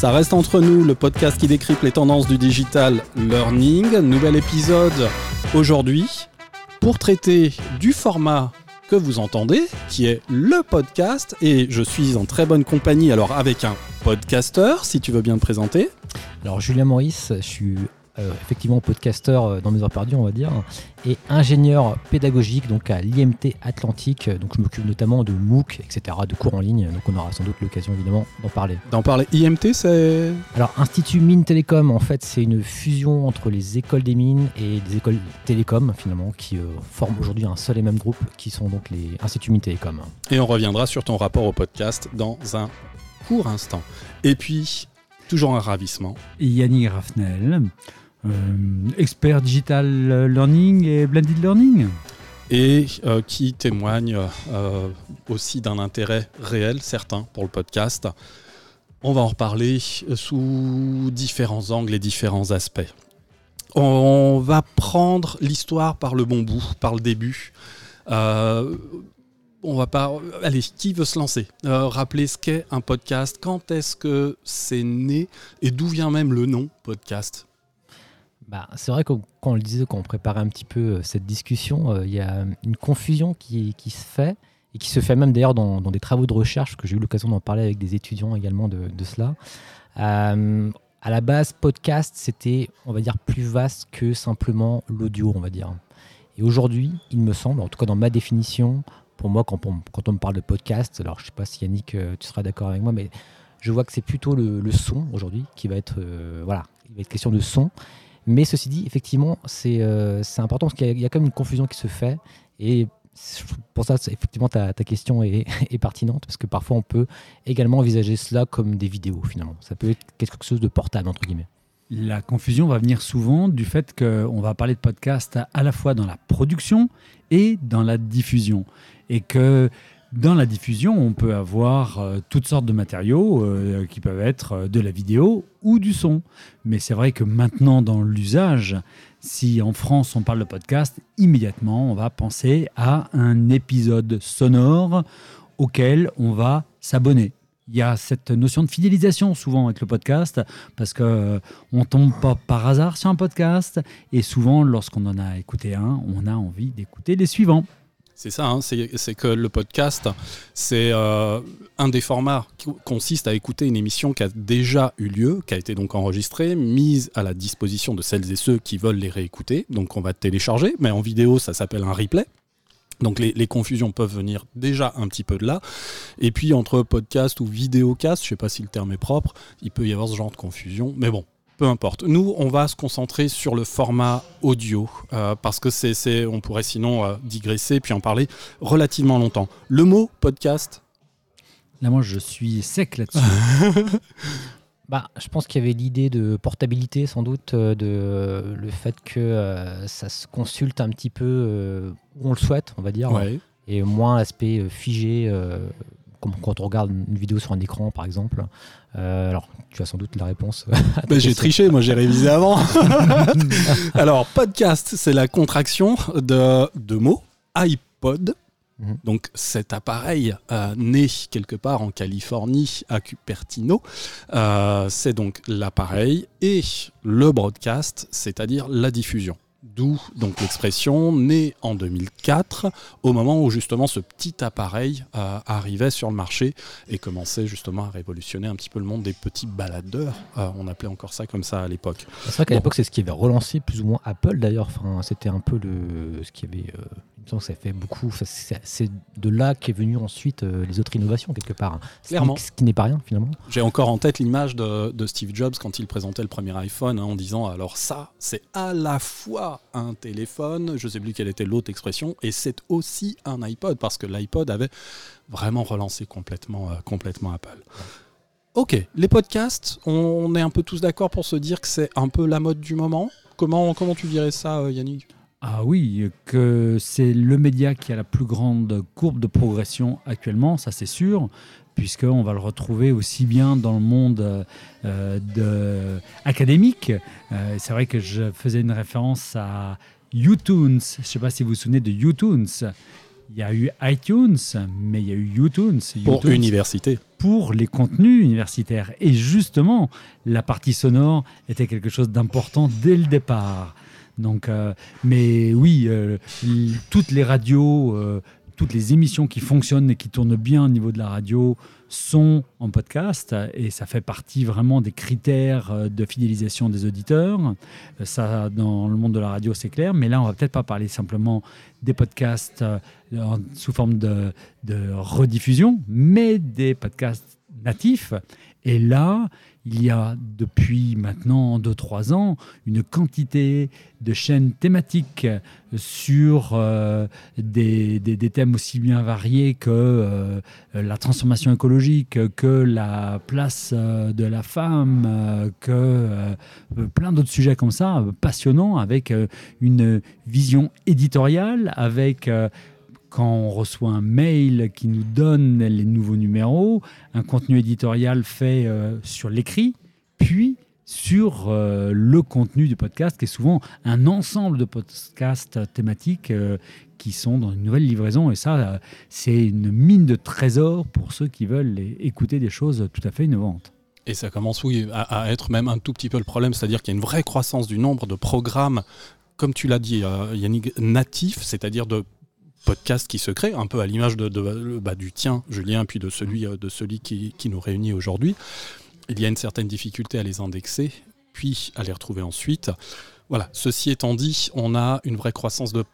Ça reste entre nous, le podcast qui décrypte les tendances du digital learning. Nouvel épisode aujourd'hui pour traiter du format que vous entendez, qui est le podcast. Et je suis en très bonne compagnie, alors avec un podcasteur, si tu veux bien te présenter. Alors Julien Maurice, je suis euh, effectivement podcasteur euh, dans mes heures perdues, on va dire, et ingénieur pédagogique donc à l'IMT Atlantique. Donc je m'occupe notamment de MOOC, etc., de cours en ligne. Donc on aura sans doute l'occasion évidemment d'en parler. D'en parler. IMT, c'est Alors Institut Mines Télécom, en fait, c'est une fusion entre les écoles des mines et les écoles télécom finalement, qui euh, forment aujourd'hui un seul et même groupe, qui sont donc les Instituts Mines Télécom. Et on reviendra sur ton rapport au podcast dans un court instant. Et puis, toujours un ravissement. Yannick Raffnel, euh, expert digital learning et blended learning. et euh, qui témoigne euh, aussi d'un intérêt réel, certain, pour le podcast. On va en reparler sous différents angles et différents aspects. On va prendre l'histoire par le bon bout, par le début. Euh, on va pas. Allez, qui veut se lancer? Euh, Rappeler ce qu'est un podcast, quand est-ce que c'est né et d'où vient même le nom podcast? Bah, c'est vrai quand on le disait, quand on préparait un petit peu euh, cette discussion, euh, il y a une confusion qui, se fait, et qui se fait même d'ailleurs dans, des travaux de recherche, que j'ai eu l'occasion d'en parler avec des étudiants également de, cela. Euh, à la base, podcast, c'était, on va dire, plus vaste que simplement l'audio, on va dire. Et aujourd'hui, il me semble, en tout cas dans ma définition, pour moi, quand on, me parle de podcast, alors je ne sais pas si Yannick, euh, tu seras d'accord avec moi, mais je vois que c'est plutôt le, son aujourd'hui qui va être, voilà, il va être question de son. Mais ceci dit, effectivement, c'est euh, important parce qu'il y, a- quand même une confusion qui se fait. Et pour ça, effectivement, ta, ta question est, est pertinente parce que parfois, on peut également envisager cela comme des vidéos, finalement. Ça peut être quelque chose de portable, entre guillemets. La confusion va venir souvent du fait qu'on va parler de podcast à la fois dans la production et dans la diffusion. Et que dans la diffusion, on peut avoir euh, toutes sortes de matériaux euh, qui peuvent être euh, de la vidéo ou du son. Mais c'est vrai que maintenant, dans l'usage, si en France on parle de podcast, immédiatement on va penser à un épisode sonore auquel on va s'abonner. Il y a cette notion de fidélisation souvent avec le podcast parce que on tombe pas par hasard sur un podcast et souvent lorsqu'on en a écouté un, on a envie d'écouter les suivants. C'est ça, hein, c'est que le podcast, c'est euh, un des formats qui consiste à écouter une émission qui a déjà eu lieu, qui a été donc enregistrée, mise à la disposition de celles et ceux qui veulent les réécouter. Donc on va télécharger, mais en vidéo, ça s'appelle un replay. Donc les, les confusions peuvent venir déjà un petit peu de là. Et puis entre podcast ou vidéocast, je sais pas si le terme est propre, il peut y avoir ce genre de confusion. Mais bon, peu importe. Nous, on va se concentrer sur le format audio euh, parce que c'est, on pourrait sinon euh, digresser puis en parler relativement longtemps. Le mot podcast, Là, moi, je suis sec là-dessus. Bah, je pense qu'il y avait l'idée de portabilité, sans doute, euh, de le fait que euh, ça se consulte un petit peu euh, où on le souhaite, on va dire, ouais. et moins l'aspect figé, comme quand on regarde une vidéo sur un écran, par exemple. Euh, alors, tu as sans doute la réponse. Ben, j'ai triché, moi j'ai révisé avant. Alors, podcast, c'est la contraction de deux mots, iPod. Mhm. Donc cet appareil euh, né quelque part en Californie à Cupertino, euh, c'est donc l'appareil et le broadcast, c'est-à-dire la diffusion. D'où donc l'expression née en 2004, au moment où justement ce petit appareil euh, arrivait sur le marché et commençait justement à révolutionner un petit peu le monde des petits baladeurs. Euh, on appelait encore ça comme ça à l'époque. C'est vrai qu'à Bon. l'époque, c'est ce qui avait relancé plus ou moins Apple d'ailleurs. Enfin, c'était un peu le, ce qui avait. Euh, que ça fait beaucoup. c'est de là qu'est venu ensuite euh, les autres innovations, quelque part. Ce qui- Clairement. Ce qui n'est pas rien, finalement. J'ai encore en tête l'image de, de Steve Jobs quand il présentait le premier iPhone hein, en disant alors ça c'est à la fois un téléphone, je sais plus quelle était l'autre expression, et c'est aussi un iPod parce que l'iPod avait vraiment relancé complètement, euh, complètement Apple. Ok, les podcasts, on est un peu tous d'accord pour se dire que c'est un peu la mode du moment. Comment, comment tu dirais ça, euh, Yannick? Ah oui, que c'est le média qui a la plus grande courbe de progression actuellement, ça c'est sûr, puisqu'on va le retrouver aussi bien dans le monde euh, de- académique. Euh, c'est vrai que je faisais une référence à YouTunes. Je ne sais pas si vous vous souvenez de YouTunes. Il y a eu iTunes, mais il y a eu YouTunes. Pour YouTunes- université. pour les contenus universitaires. Et justement, la partie sonore était quelque chose d'important dès le départ. Donc, euh, mais oui, euh, toutes les radios, euh, toutes les émissions qui fonctionnent et qui tournent bien au niveau de la radio sont en podcast et ça fait partie vraiment des critères de fidélisation des auditeurs. Ça, dans le monde de la radio, c'est clair, mais là, on va peut-être pas parler simplement des podcasts sous forme de, de rediffusion, mais des podcasts natifs. Et là, il y a depuis maintenant 2-3 ans une quantité de chaînes thématiques sur euh, des, thèmes aussi bien variés que euh, la transformation écologique, que la place euh, de la femme, que plein d'autres sujets comme ça, passionnants, avec une vision éditoriale, avec quand on reçoit un mail qui nous donne les nouveaux numéros, un contenu éditorial fait euh, sur l'écrit, puis sur euh, le contenu du podcast, qui est souvent un ensemble de podcasts thématiques euh, qui sont dans une nouvelle livraison. Et ça, c'est une mine de trésors pour ceux qui veulent écouter des choses tout à fait innovantes. Et ça commence, oui, à, à être même un tout petit peu le problème, c'est-à-dire qu'il y a une vraie croissance du nombre de programmes comme tu l'as dit, Yannick, natifs, c'est-à-dire de podcast qui se crée, un peu à l'image de, bah, du tien, Julien, puis de celui, euh, de celui qui, nous réunit aujourd'hui. Il y a une certaine difficulté à les indexer, puis à les retrouver ensuite. Voilà, ceci étant dit, on a une vraie croissance de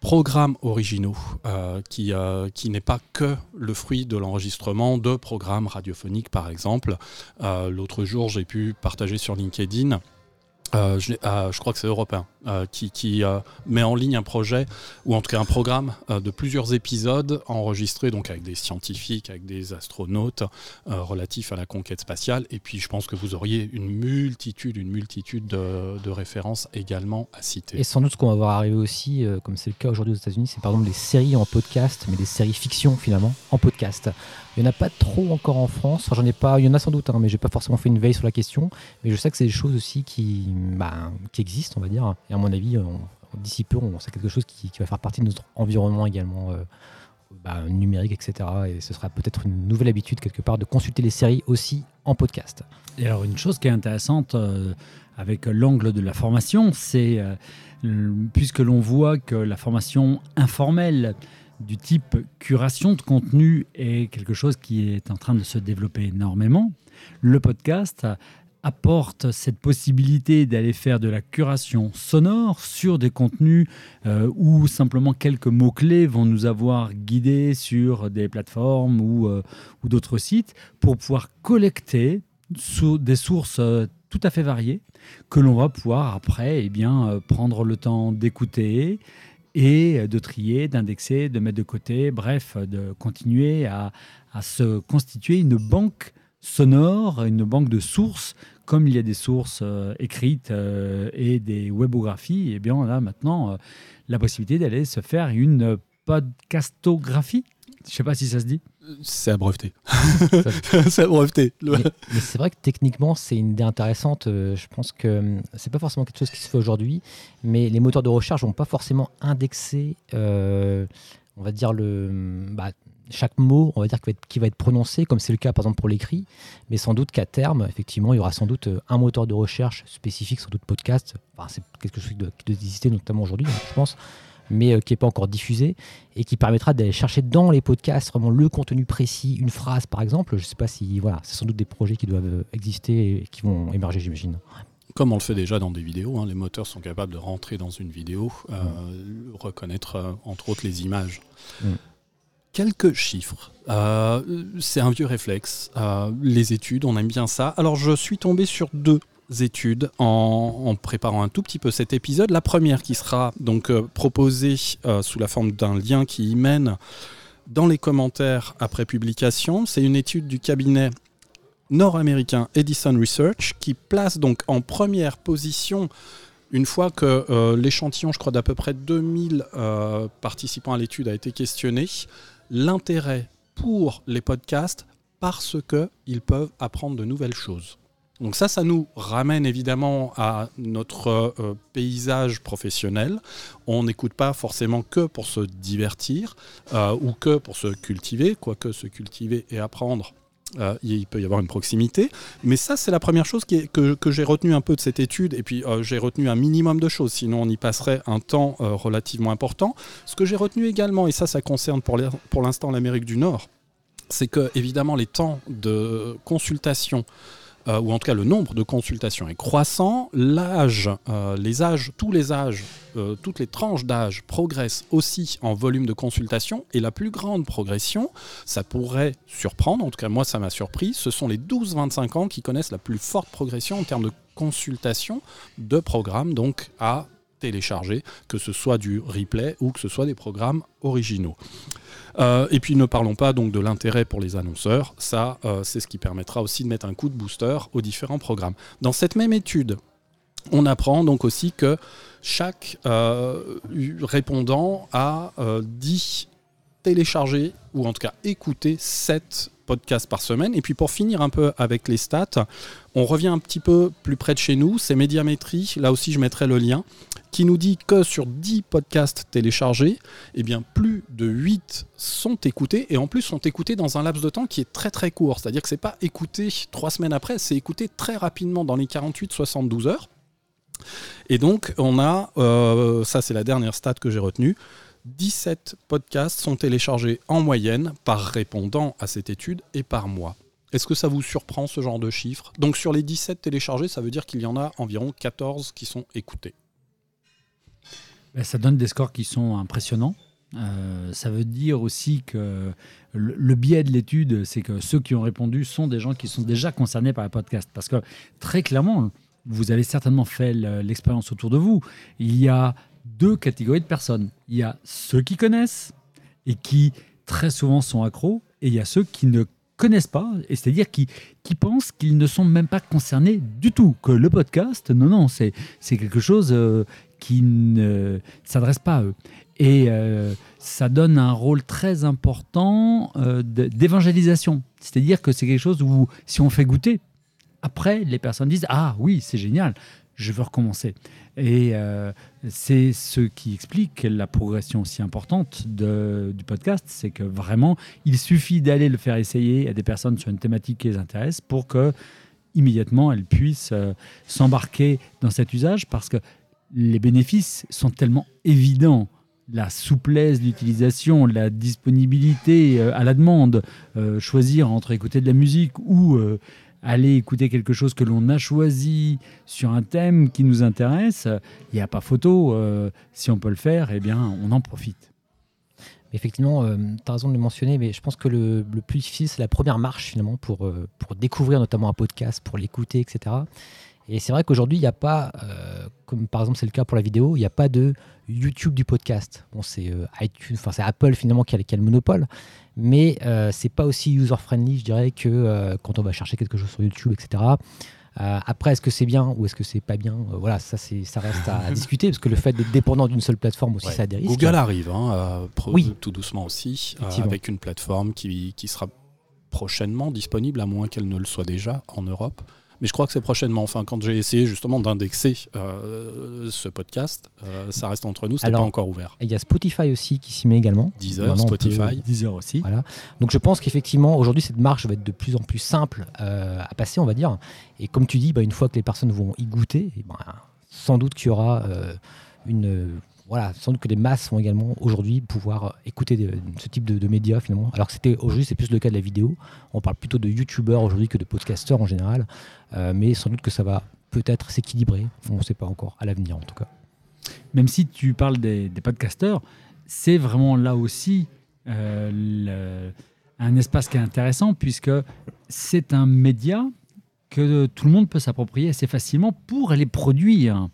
programmes originaux euh, qui, euh, qui n'est pas que le fruit de l'enregistrement de programmes radiophoniques par exemple. L'autre jour j'ai pu partager sur LinkedIn euh, je, je, crois que c'est européen, euh, qui, euh, met en ligne un projet, ou en tout cas un programme de plusieurs épisodes enregistrés donc avec des scientifiques, avec des astronautes relatifs à la conquête spatiale. Et puis je pense que vous auriez une multitude, une multitude de, de références également à citer. Et sans doute ce qu'on va voir arriver aussi, comme c'est le cas aujourd'hui aux États-Unis, c'est par exemple des séries en podcast, mais des séries fiction finalement en podcast. Il n'y en a pas trop encore en France. J'en ai pas. Il y en a sans doute, hein, mais j'ai pas forcément fait une veille sur la question. Mais je sais que c'est des choses aussi qui, bah, existent, on va dire. Et à mon avis, d'ici peu, c'est quelque chose qui, va faire partie de notre environnement également. Euh, bah, numérique, etc. Et ce sera peut-être une nouvelle habitude quelque part de consulter les séries aussi en podcast. Et alors une chose qui est intéressante euh, avec l'angle de la formation, c'est euh, puisque l'on voit que la formation informelle du type curation de contenu est quelque chose qui est en train de se développer énormément. Le podcast apporte cette possibilité d'aller faire de la curation sonore sur des contenus euh, où simplement quelques mots-clés vont nous avoir guidés sur des plateformes ou, euh, d'autres sites pour pouvoir collecter sous des sources euh, tout à fait variées que l'on va pouvoir après eh bien, prendre le temps d'écouter, et de trier, d'indexer, de mettre de côté, bref, de continuer à, se constituer une banque sonore, une banque de sources, comme il y a des sources euh, écrites euh, et des webographies, et eh bien on a maintenant euh, la possibilité d'aller se faire une podcastographie. Je ne sais pas si ça se dit. C'est à breveter. c'est à breveter. Mais, c'est vrai que techniquement, c'est une idée intéressante. Euh, je pense que hum, c'est pas forcément quelque chose qui se fait aujourd'hui, mais les moteurs de recherche vont pas forcément indexer, euh, on va dire, le, bah, chaque mot, on va dire, qui va, être, qui va être prononcé, comme c'est le cas par exemple pour l'écrit, mais sans doute qu'à terme, effectivement, il y aura sans doute euh, un moteur de recherche spécifique, sans doute podcast. Enfin, c'est quelque chose qui doit, qui doit exister notamment aujourd'hui, je pense mais euh, qui n'est pas encore diffusé, et qui permettra d'aller chercher dans les podcasts vraiment le contenu précis, une phrase par exemple. Je ne sais pas si, voilà, c'est sans doute des projets qui doivent euh, exister et qui vont émerger, j'imagine. Comme on le fait déjà dans des vidéos, hein, les moteurs sont capables de rentrer dans une vidéo, euh, mm. reconnaître entre autres les images. Mm. Quelques chiffres. c'est un vieux réflexe. les études, on aime bien ça. Alors je suis tombé sur deux études en, préparant un tout petit peu cet épisode. La première qui sera donc euh, proposée euh, sous la forme d'un lien qui y mène dans les commentaires après publication, c'est une étude du cabinet nord-américain Edison Research qui place donc en première position une fois que euh, l'échantillon, je crois d'à peu près 2000 participants à l'étude a été questionné, l'intérêt pour les podcasts parce qu'ils peuvent apprendre de nouvelles choses. Donc ça, ça nous ramène évidemment à notre euh, paysage professionnel. On n'écoute pas forcément que pour se divertir euh, ou que pour se cultiver, quoique se cultiver et apprendre euh, il peut y avoir une proximité. Mais ça, c'est la première chose que, j'ai retenu un peu de cette étude. Et puis, j'ai retenu un minimum de choses, sinon on y passerait un temps relativement important. Ce que j'ai retenu également, et ça, ça concerne pour l'instant l'Amérique du Nord, c'est que, évidemment, les temps de consultation euh, ou en tout cas le nombre de consultations est croissant, l'âge, euh, les âges, tous les âges, euh, toutes les tranches d'âge progressent aussi en volume de consultation, et la plus grande progression, ça pourrait surprendre, en tout cas moi ça m'a surpris, ce sont les 12-25 ans qui connaissent la plus forte progression en termes de consultation de programmes, donc à télécharger, que ce soit du replay ou que ce soit des programmes originaux. Euh, et puis ne parlons pas donc de l'intérêt pour les annonceurs, ça euh, c'est ce qui permettra aussi de mettre un coup de booster aux différents programmes. Dans cette même étude, on apprend donc aussi que chaque euh, répondant a euh, dit télécharger ou en tout cas écouter 7 podcasts par semaine. Et puis pour finir un peu avec les stats, on revient un petit peu plus près de chez nous, c'est Médiamétrie, là aussi je mettrai le lien, qui nous dit que sur 10 podcasts téléchargés, eh bien plus de 8 sont écoutés et en plus sont écoutés dans un laps de temps qui est très très court. C'est-à-dire que c'est pas écouté trois semaines après, c'est écouté très rapidement dans les 48-72 heures. Et donc on a, euh, ça c'est la dernière stat que j'ai retenue, 17 podcasts sont téléchargés en moyenne par répondant à cette étude et par mois. Est-ce que ça vous surprend ce genre de chiffres? Donc sur les 17 téléchargés, ça veut dire qu'il y en a environ 14 qui sont écoutés. Ben, ça donne des scores qui sont impressionnants. Euh, ça veut dire aussi que le, le biais de l'étude, c'est que ceux qui ont répondu sont des gens qui sont déjà concernés par le podcast. Parce que très clairement, vous avez certainement fait le- l'expérience autour de vous. Il y a deux catégories de personnes. Il y a ceux qui connaissent et qui très souvent sont accros, et il y a ceux qui ne connaissent pas, et c'est-à-dire qui, qui pensent qu'ils ne sont même pas concernés du tout, que le podcast, non, non, c'est quelque chose euh, qui ne s'adresse pas à eux. Et euh, ça donne un rôle très important euh, d'évangélisation. C'est-à-dire que c'est quelque chose où, si on fait goûter, après, les personnes disent Ah oui, c'est génial, je veux recommencer. Et euh, c'est ce qui explique la progression aussi importante du podcast. C'est que vraiment, il suffit d'aller le faire essayer à des personnes sur une thématique qui les intéresse pour que immédiatement elles puissent euh, s'embarquer dans cet usage parce que les bénéfices sont tellement évidents. La souplesse d'utilisation, la disponibilité euh, à la demande, choisir entre écouter de la musique ou euh, aller écouter quelque chose que l'on a choisi sur un thème qui nous intéresse, il n'y a pas photo. euh, si on peut le faire, eh bien, on en profite. Effectivement, tu as raison de le mentionner, mais je pense que le, plus difficile, c'est la première marche finalement pour, euh, pour découvrir notamment un podcast, pour l'écouter, etc. Et c'est vrai qu'aujourd'hui, il n'y a pas, euh, comme par exemple c'est le cas pour la vidéo, il n'y a pas de YouTube du podcast. Bon, c'est euh, iTunes, Apple finalement qui a, qui a le monopole, mais euh, c'est pas aussi user-friendly, je dirais, que euh, quand on va chercher quelque chose sur YouTube, etc. Euh, après, est-ce que c'est bien ou est-ce que c'est pas bien Euh, Voilà, ça, c'est, ça reste à discuter parce que le fait d'être dépendant d'une seule plateforme aussi, Ouais. ça a des risques. Google arrive, hein, Oui. tout doucement aussi, avec une plateforme qui, qui sera prochainement disponible, à moins qu'elle ne le soit déjà en Europe. Mais je crois que c'est prochainement. Enfin, quand j'ai essayé justement d'indexer euh, ce podcast, euh, ça reste entre nous, c'était pas encore ouvert. Il y a Spotify aussi qui s'y met également. Deezer, peut- Spotify. Deezer aussi. Voilà. Donc je pense qu'effectivement, aujourd'hui, cette marche va être de plus en plus simple euh, à passer, on va dire. Et comme tu dis, bah, une fois que les personnes vont y goûter, eh ben, sans doute qu'il y aura une. Euh, voilà, sans doute que les masses vont également aujourd'hui pouvoir euh, écouter de- ce type de, de médias finalement. Alors c'était aujourd'hui, c'est plus le cas de la vidéo. On parle plutôt de youtubeurs aujourd'hui que de podcasteurs en général. Euh, mais sans doute que ça va peut-être s'équilibrer. On ne sait pas encore, à l'avenir en tout cas. Même si tu parles des, des podcasteurs, c'est vraiment là aussi euh, un espace qui est intéressant puisque c'est un média que tout le monde peut s'approprier assez facilement pour aller produire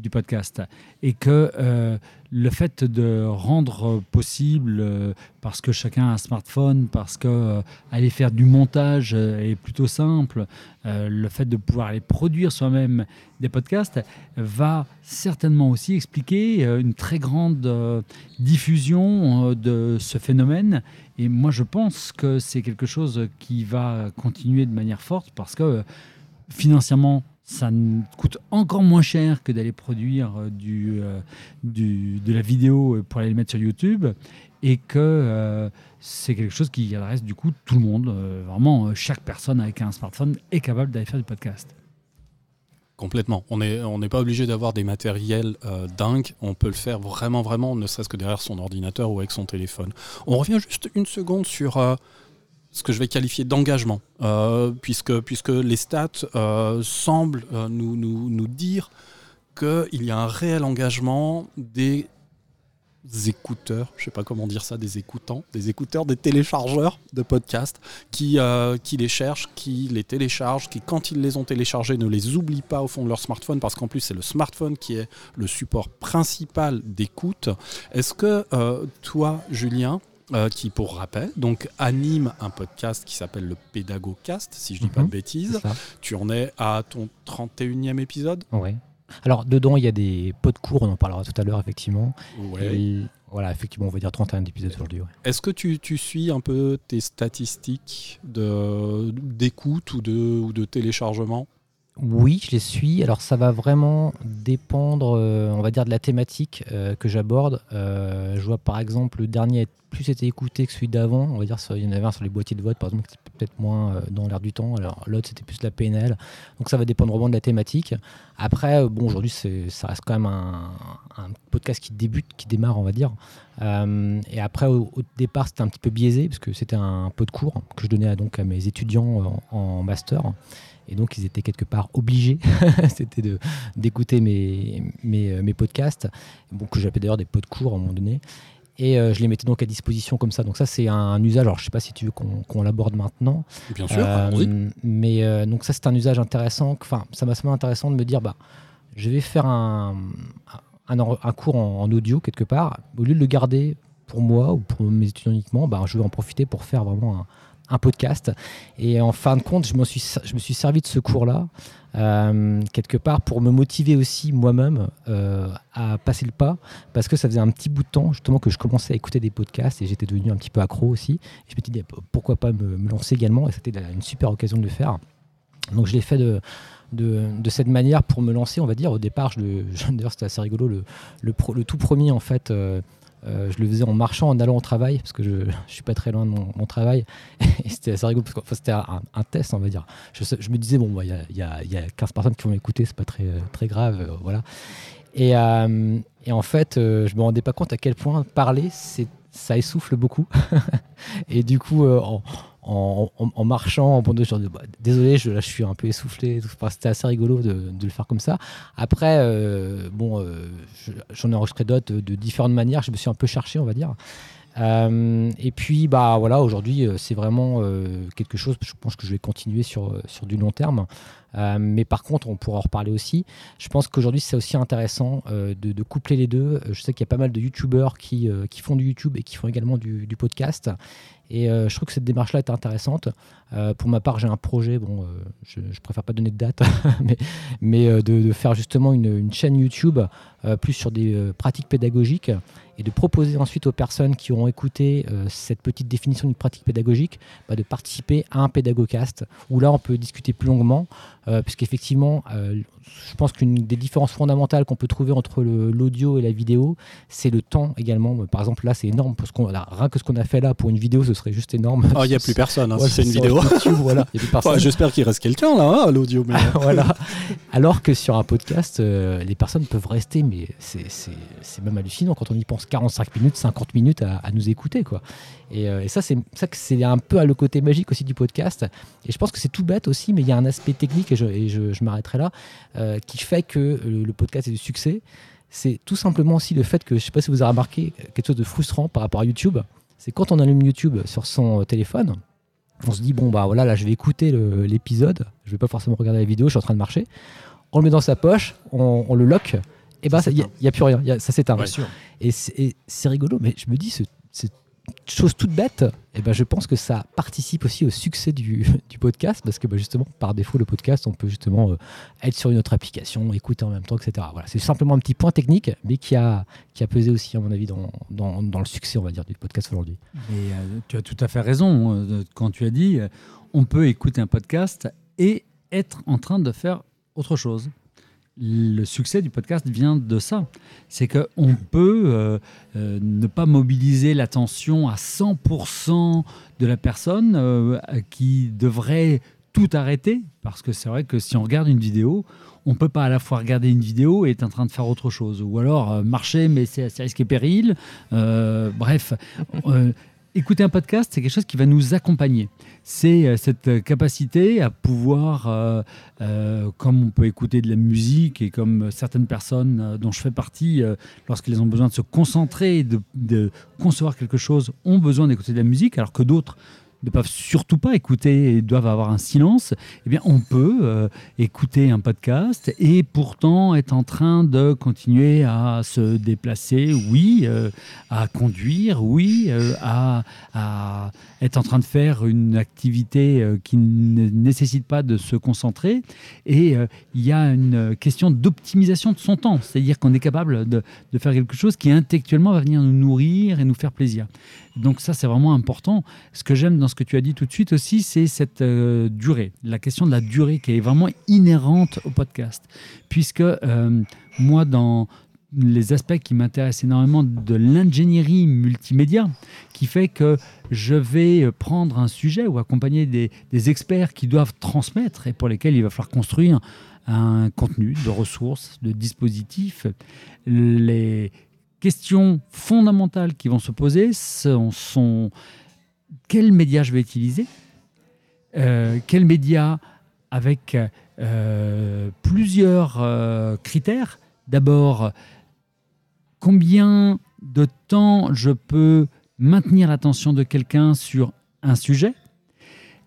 du podcast et que euh, le fait de rendre possible euh, parce que chacun a un smartphone parce que euh, aller faire du montage est plutôt simple le fait de pouvoir aller produire soi-même des podcasts va certainement aussi expliquer une très grande diffusion de ce phénomène. Et moi, je pense que c'est quelque chose qui va continuer de manière forte parce que financièrement, ça coûte encore moins cher que d'aller produire euh, du, euh, du- de la vidéo euh, pour aller le mettre sur YouTube. et que c'est quelque chose qui adresse du coup tout le monde. Vraiment, chaque personne avec un smartphone est capable d'aller faire du podcast. Complètement. On n'est on n'est pas obligé d'avoir des matériels dingues. On peut le faire vraiment, vraiment, ne serait-ce que derrière son ordinateur ou avec son téléphone. On revient juste une seconde sur ce que je vais qualifier d'engagement, euh, puisque, puisque les stats euh, semblent euh, nous, nous, nous dire qu'il y a un réel engagement des écouteurs, je sais pas comment dire ça, des écoutants, des écouteurs, des téléchargeurs de podcasts qui, qui les cherchent, qui les téléchargent, qui quand ils les ont téléchargés ne les oublient pas au fond de leur smartphone parce qu'en plus c'est le smartphone qui est le support principal d'écoute. Est-ce que toi, Julien, euh, qui pour rappel donc anime un podcast qui s'appelle le Pédagogcast, si je dis pas Mhm. de bêtises, C'est ça. tu en es à ton 31e épisode? Ouais. Alors, dedans, il y a des pots de cours, on en parlera tout à l'heure, effectivement. Ouais. Et voilà, effectivement, on va dire 31 épisodes aujourd'hui. ouais. Est-ce que tu, tu suis un peu tes statistiques d'écoute ou de, ou de téléchargement? Oui, je les suis. Alors, ça va vraiment dépendre, euh, on va dire, de la thématique euh, que j'aborde. Euh, je vois, par exemple, le dernier a plus été écouté que celui d'avant. On va dire, il y en avait un sur les boîtiers de vote, par exemple, qui était peut-être moins dans l'air du temps. Alors, l'autre, c'était plus la PNL. Donc, ça va dépendre vraiment de la thématique. Après, bon, aujourd'hui, ça reste quand même un, podcast qui débute, qui démarre, on va dire. Et après, au, départ, c'était un petit peu biaisé, parce que c'était un pot de cours que je donnais à, donc, à mes étudiants en master. Et donc, ils étaient quelque part obligés, c'était d'écouter mes, mes, euh, mes podcasts, bon, que j'appelais d'ailleurs des pots de cours à un moment donné. Et euh, je les mettais donc à disposition comme ça. Donc ça, c'est un, usage. Alors, je sais pas si tu veux qu'on l'aborde maintenant. Bien sûr, Euh, mais euh, donc ça, c'est un usage intéressant. Enfin, ça m'a semblé intéressant de me dire, bah, je vais faire un, un cours en, en audio quelque part. Au lieu de le garder pour moi ou pour mes étudiants uniquement, bah, je vais en profiter pour faire vraiment un, un podcast. Et en fin de compte, je suis, je me suis servi de ce cours-là euh, quelque part pour me motiver aussi moi-même euh, à passer le pas parce que ça faisait un petit bout de temps justement que je commençais à écouter des podcasts et j'étais devenu un petit peu accro aussi. Je me suis dit pourquoi pas me, lancer également? Et c'était une super occasion de le faire. Donc je l'ai fait de, de, de, cette manière pour me lancer, on va dire. Au départ, je je, d'ailleurs c'était assez rigolo, le, le, pro, le, tout premier en fait. Euh, euh, je le faisais en marchant, en allant au travail, parce que je ne suis pas très loin de mon, travail. C'était assez rigolo, parce que c'était un, test, on va dire. Je, me disais, bon, il bah, y, a, y, a, y, a, 15 personnes qui vont écouter, c'est pas très, très grave, euh, voilà. Et, euh, en fait, euh, je me rendais pas compte à quel point parler, ça essouffle beaucoup. et du coup, euh, en, en, marchant, en de genre, bah, désolé, je, là, je suis un peu essoufflé. C'était assez rigolo de, le faire comme ça. Après, euh, bon, euh, j'en ai enregistré d'autres de, différentes manières. Je me suis un peu cherché, on va dire. Euh, et puis, bah voilà, aujourd'hui, c'est vraiment quelque chose. Je pense que je vais continuer sur sur du long terme. Mais par contre, on pourra en reparler aussi. Je pense qu'aujourd'hui, c'est aussi intéressant de, coupler les deux. Je sais qu'il y a pas mal de youtubeurs qui, qui font du YouTube et qui font également du podcast. Et euh, je trouve que cette démarche-là est intéressante. Euh, pour ma part, j'ai un projet, bon, euh, je, je préfère pas donner de date, mais, de, faire justement une, chaîne YouTube plus sur des pratiques pédagogiques et de proposer ensuite aux personnes qui auront écouté euh, cette petite définition d'une pratique pédagogique bah, de participer à un pédagogcast où là on peut discuter plus longuement euh, puisqu'effectivement euh, je pense qu'une des différences fondamentales qu'on peut trouver entre l'audio et la vidéo c'est le temps également. Par exemple là c'est énorme. Parce qu'on rien que ce qu'on a fait là pour une vidéo ce serait juste énorme. Il oh, n'y a plus personne hein, ouais, si c'est une vidéo. YouTube, voilà, j'espère qu'il reste quelqu'un là hein, à l'audio mais... voilà. alors que sur un podcast les personnes peuvent rester mais c'est même hallucinant quand on y pense 45 minutes, 50 minutes à, nous écouter. Quoi. Et, euh, et ça, c'est un peu le côté magique aussi du podcast. Et je pense que c'est tout bête aussi, mais il y a un aspect technique, et je, je, m'arrêterai là, euh, qui fait que le, podcast est du succès. C'est tout simplement aussi le fait que, je ne sais pas si vous avez remarqué, quelque chose de frustrant par rapport à YouTube, c'est quand on allume YouTube sur son téléphone, on se dit, bon, bah voilà, là, je vais écouter l'épisode, je ne vais pas forcément regarder la vidéo, je suis en train de marcher. On le met dans sa poche, on, on le lock, et ben il n'y a, a, plus rien, y a, ça s'éteint. Ouais, et c'est rigolo, mais je me dis, cette chose toute bête, et ben je pense que ça participe aussi au succès du, du podcast, parce que ben justement, par défaut, le podcast, on peut justement euh, être sur une autre application, écouter en même temps, etc. Voilà, c'est simplement un petit point technique, mais qui a, qui a pesé aussi, à mon avis, dans, dans, dans le succès, on va dire, du podcast aujourd'hui. Et euh, tu as tout à fait raison euh, quand tu as dit, on peut écouter un podcast et être en train de faire autre chose le succès du podcast vient de ça. C'est qu'on peut euh, euh, ne pas mobiliser l'attention à 100% de la personne euh, qui devrait tout arrêter. Parce que c'est vrai que si on regarde une vidéo, on ne peut pas à la fois regarder une vidéo et être en train de faire autre chose. Ou alors marcher, mais c'est assez risqué péril. bref, écouter un podcast, c'est quelque chose qui va nous accompagner. C'est euh, cette capacité à pouvoir, euh, euh, comme on peut écouter de la musique et comme certaines personnes dont je fais partie, lorsqu'elles ont besoin de se concentrer, de, de concevoir quelque chose, ont besoin d'écouter de la musique, alors que d'autres ne peuvent surtout pas écouter et doivent avoir un silence, eh bien, on peut euh, écouter un podcast et pourtant être en train de continuer à se déplacer, oui, euh, à conduire, oui, euh, à, être en train de faire une activité qui ne nécessite pas de se concentrer. Et il y a une question d'optimisation de son temps, c'est-à-dire qu'on est capable de faire quelque chose qui intellectuellement va venir nous nourrir et nous faire plaisir. Donc ça, c'est vraiment important. Ce que j'aime dans ce que tu as dit tout de suite aussi, c'est cette euh, durée, la question de la durée qui est vraiment inhérente au podcast. Puisque euh, moi, dans les aspects qui m'intéressent énormément de l'ingénierie multimédia, qui fait que je vais prendre un sujet ou accompagner des, des experts qui doivent transmettre et pour lesquels il va falloir construire un contenu de ressources, de dispositifs. Les, questions fondamentales qui vont se poser sont, quels médias je vais utiliser, euh, quels médias avec euh, plusieurs euh, critères? D'abord, combien de temps je peux maintenir l'attention de quelqu'un sur un sujet?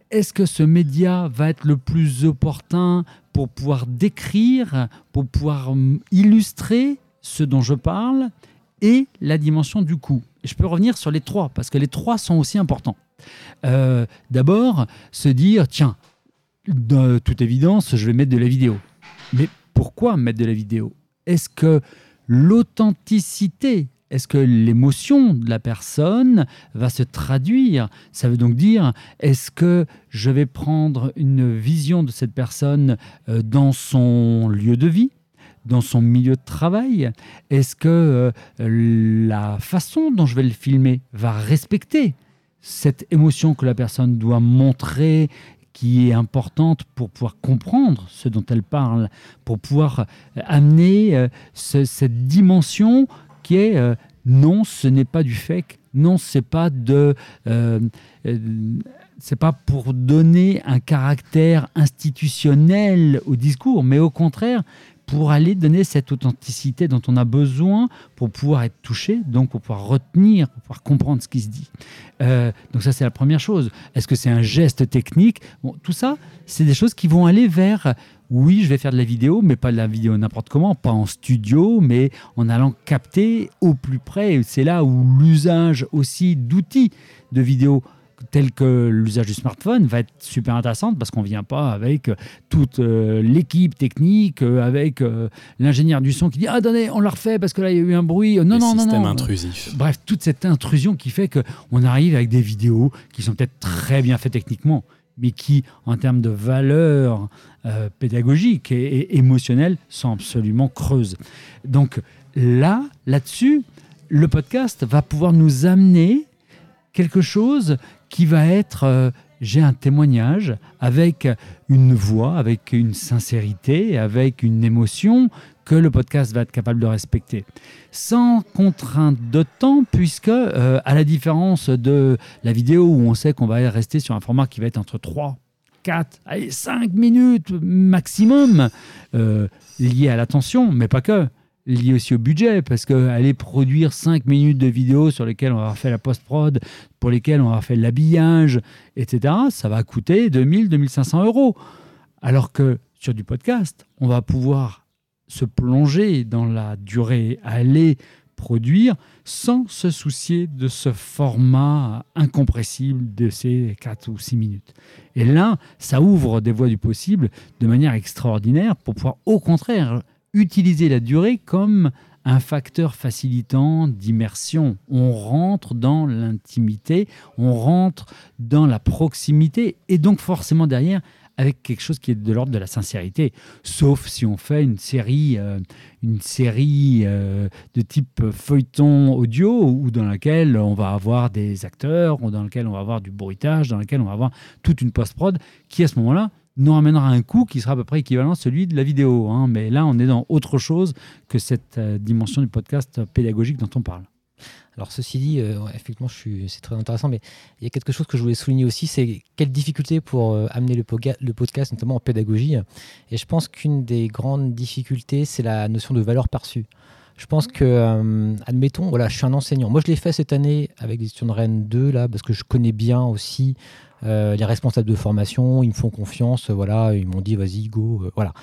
Est-ce que ce média va être le plus opportun pour pouvoir décrire, pour pouvoir hum, illustrer ce dont je parle? Et la dimension du coût. je peux revenir sur les trois, parce que les trois sont aussi importants. Euh, d'abord, se dire, tiens, de toute évidence, je vais mettre de la vidéo. Mais pourquoi mettre de la vidéo? Est-ce que l'authenticité, est-ce que l'émotion de la personne va se traduire? Ça veut donc dire, est-ce que je vais prendre une vision de cette personne euh, dans son lieu de vie? Dans son milieu de travail Est-ce que euh, la façon dont je vais le filmer va respecter cette émotion que la personne doit montrer qui est importante pour pouvoir comprendre ce dont elle parle, pour pouvoir euh, amener euh, cette dimension qui est non, ce n'est pas du fake, non, c'est pas de c'est pas pour donner un caractère institutionnel au discours, mais au contraire, pour aller donner cette authenticité dont on a besoin pour pouvoir être touché, donc pour pouvoir retenir, pour pouvoir comprendre ce qui se dit. Euh, donc ça, c'est la première chose. Est-ce que c'est un geste technique? Bon, Tout ça, c'est des choses qui vont aller vers, oui, je vais faire de la vidéo, mais pas de la vidéo n'importe comment, pas en studio, mais en allant capter au plus près. C'est là où l'usage aussi d'outils de vidéo tel que l'usage du smartphone va être super intéressante parce qu'on ne vient pas avec euh, toute euh, l'équipe technique, euh, avec l'ingénieur du son qui dit Ah, attendez, on l'a refait parce que là, il y a eu un bruit. Non, non, non, non. intrusif. Bref, toute cette intrusion qui fait qu'on arrive avec des vidéos qui sont peut-être très bien faites techniquement, mais qui, en termes de valeur pédagogique et, et émotionnelle, sont absolument creuses. Donc là, là-dessus, le podcast va pouvoir nous amener quelque chose qui va être euh, j'ai un témoignage avec une voix, avec une sincérité, avec une émotion que le podcast va être capable de respecter. Sans contrainte de temps, puisque, euh, à la différence de la vidéo où on sait qu'on va rester sur un format qui va être entre 3, 4, allez, 5 minutes maximum, euh, lié à l'attention, mais pas que lié aussi au budget, parce qu'aller produire 5 minutes de vidéo sur lesquelles on va fait la post-prod, pour lesquelles on va fait l'habillage, etc., ça va coûter 2000, 2500 euros. Alors que sur du podcast, on va pouvoir se plonger dans la durée, aller produire sans se soucier de ce format incompressible de ces 4 ou 6 minutes. Et là, ça ouvre des voies du possible de manière extraordinaire pour pouvoir au contraire utiliser la durée comme un facteur facilitant d'immersion. On rentre dans l'intimité, on rentre dans la proximité et donc forcément derrière avec quelque chose qui est de l'ordre de la sincérité. Sauf si on fait une série, euh, une série euh, de type feuilleton audio ou dans laquelle on va avoir des acteurs, ou dans laquelle on va avoir du bruitage, dans laquelle on va avoir toute une post-prod qui à ce moment-là nous ramènera un coût qui sera à peu près équivalent à celui de la vidéo. Hein. Mais là, on est dans autre chose que cette euh, dimension du podcast pédagogique dont on parle. Alors ceci dit, euh, effectivement, c'est très intéressant, mais il y a quelque chose que je voulais souligner aussi, c'est quelle difficulté pour euh, amener le, le, podcast, notamment en pédagogie. Et je pense qu'une des grandes difficultés, c'est la notion de valeur perçue. Je pense que, admettons, voilà, je suis un enseignant. Moi, je l'ai fait cette année avec étudiants de Rennes 2, là, parce que je connais bien aussi euh, les responsables de formation, ils me font confiance, voilà, ils m'ont dit vas-y, go, euh, voilà.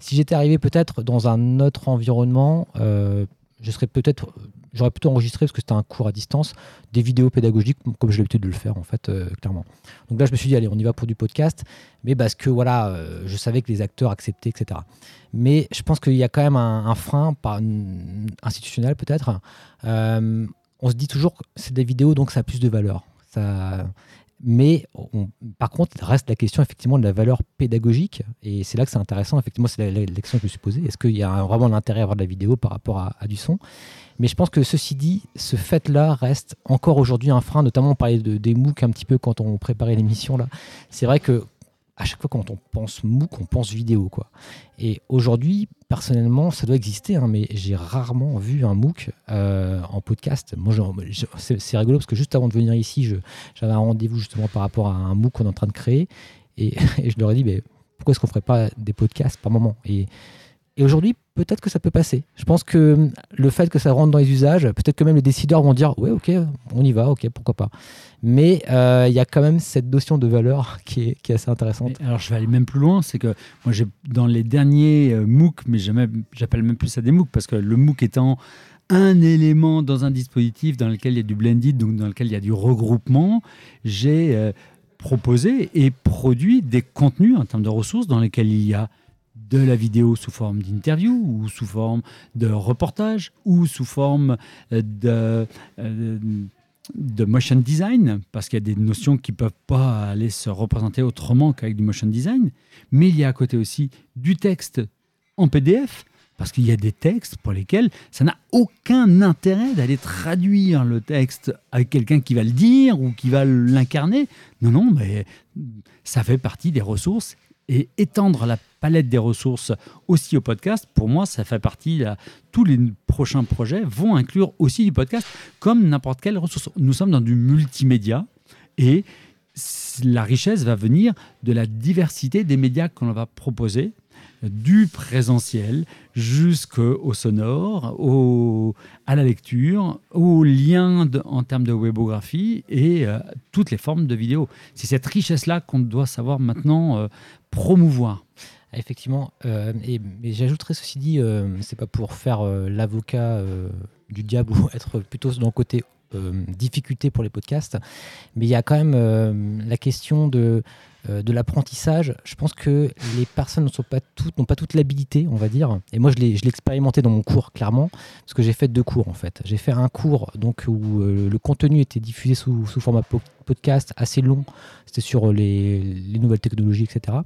Si j'étais arrivé peut-être dans un autre environnement, euh, je serais peut-être, j'aurais plutôt enregistré parce que c'était un cours à distance, des vidéos pédagogiques comme j'ai l'habitude de le faire en fait, clairement. Donc là, je me suis dit allez, on y va pour du podcast, mais parce que voilà, je savais que les acteurs acceptaient, etc. Mais je pense qu'il y a quand même un, frein, institutionnel peut-être. on se dit toujours c'est des vidéos, donc ça a plus de valeur. Ça, mais par contre, reste la question effectivement de la valeur pédagogique. Et c'est là que c'est intéressant. Effectivement, c'est l'élection que je me suis posée. Est-ce qu'il y a vraiment l'intérêt à avoir de la vidéo par rapport à, du son? Mais je pense que ceci dit, ce fait-là reste encore aujourd'hui un frein. Notamment, on parlait de, des MOOC un petit peu quand on préparait l'émission. là. C'est vrai que à chaque fois quand on pense MOOC, on pense vidéo. Quoi. Et aujourd'hui, personnellement, ça doit exister, hein, mais j'ai rarement vu un MOOC euh, en podcast. Moi, c'est rigolo parce que juste avant de venir ici, j'avais un rendez-vous justement par rapport à un MOOC qu'on est en train de créer. Et, je leur ai dit, mais pourquoi est-ce qu'on ne ferait pas des podcasts par moment? Et, et aujourd'hui, peut-être que ça peut passer. Je pense que le fait que ça rentre dans les usages, peut-être que même les décideurs vont dire ouais, ok, on y va, ok, pourquoi pas. Mais euh, il y a quand même cette notion de valeur qui est, assez intéressante. alors je vais aller même plus loin, c'est que moi dans les derniers euh, MOOC, mais j'appelle même plus ça des MOOC parce que le MOOC étant un élément dans un dispositif dans lequel il y a du blended, donc dans lequel il y a du regroupement, j'ai euh, proposé et produit des contenus en termes de ressources dans lesquels il y a de la vidéo sous forme d'interview ou sous forme de reportage ou sous forme euh, de, euh, de motion design, parce qu'il y a des notions qui ne peuvent pas aller se représenter autrement qu'avec du motion design, mais il y a à côté aussi du texte en PDF, parce qu'il y a des textes pour lesquels ça n'a aucun intérêt d'aller traduire le texte avec quelqu'un qui va le dire ou qui va l'incarner. Non, non, mais ça fait partie des ressources et étendre la palette des ressources aussi au podcast, pour moi, ça fait partie. de tous les prochains projets vont inclure aussi du podcast, comme n'importe quelle ressource. Nous sommes dans du multimédia et la richesse va venir de la diversité des médias qu'on va proposer du présentiel jusqu'au sonore, au, à la lecture, aux liens en termes de webographie et euh, toutes les formes de vidéo. C'est cette richesse-là qu'on doit savoir maintenant euh, promouvoir. Effectivement, euh, et, j'ajouterais ceci dit, c'est pas pour faire l'avocat du diable ou être plutôt dans le côté difficulté pour les podcasts, mais il y a quand même la question de euh, de l'apprentissage, je pense que les personnes n'ont pas toutes, toute l'habilité, on va dire. Et moi, je l'ai, expérimenté dans mon cours, clairement, parce que j'ai fait deux cours, en fait. J'ai fait un cours donc, où euh, le contenu était diffusé sous, format podcast assez long. C'était sur les, nouvelles technologies, etc.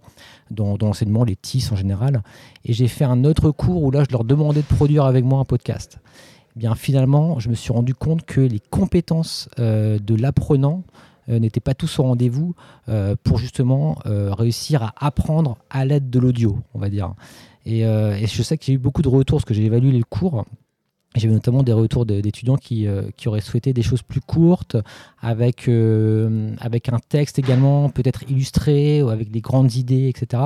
Dans l'enseignement, les TIS en général. Et j'ai fait un autre cours où là, je leur demandais de produire avec moi un podcast. Eh bien, finalement, je me suis rendu compte que les compétences euh, de l'apprenant euh, n'étaient pas tous au rendez-vous euh, pour justement réussir à apprendre à l'aide de l'audio, on va dire. Et, je sais y a eu beaucoup de retours parce que j'ai évalué les cours. J'ai eu notamment des retours d'étudiants qui, qui, auraient souhaité des choses plus courtes, avec, avec un texte également peut-être illustré, ou avec des grandes idées, etc.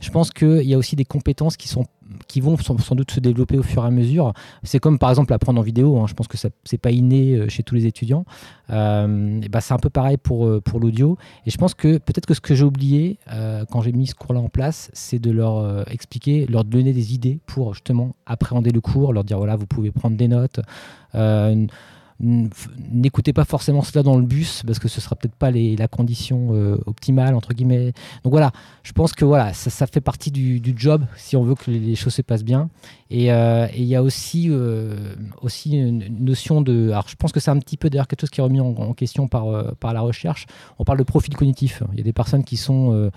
Je pense qu'il y a aussi des compétences qui sont qui vont sans, doute se développer au fur et à mesure. C'est comme par exemple apprendre en vidéo, hein. je pense que ce n'est pas inné euh, chez tous les étudiants. Euh, bah, c'est un peu pareil pour, euh, pour l'audio. Et je pense que peut-être que ce que j'ai oublié quand j'ai mis ce cours-là en place, c'est de leur expliquer, leur donner des idées pour justement appréhender le cours, leur dire voilà, vous pouvez prendre des notes n'écoutez pas forcément cela dans le bus parce que ce sera peut-être pas la condition euh, optimale entre guillemets. Donc voilà, je pense que voilà, ça, fait partie du, job si on veut que les, choses se passent bien. Et euh, il y a aussi euh, aussi une notion de, alors je pense que c'est un petit peu d'ailleurs quelque chose qui est remis en, question par par la recherche. On parle de profil cognitif. Il y a des personnes qui sont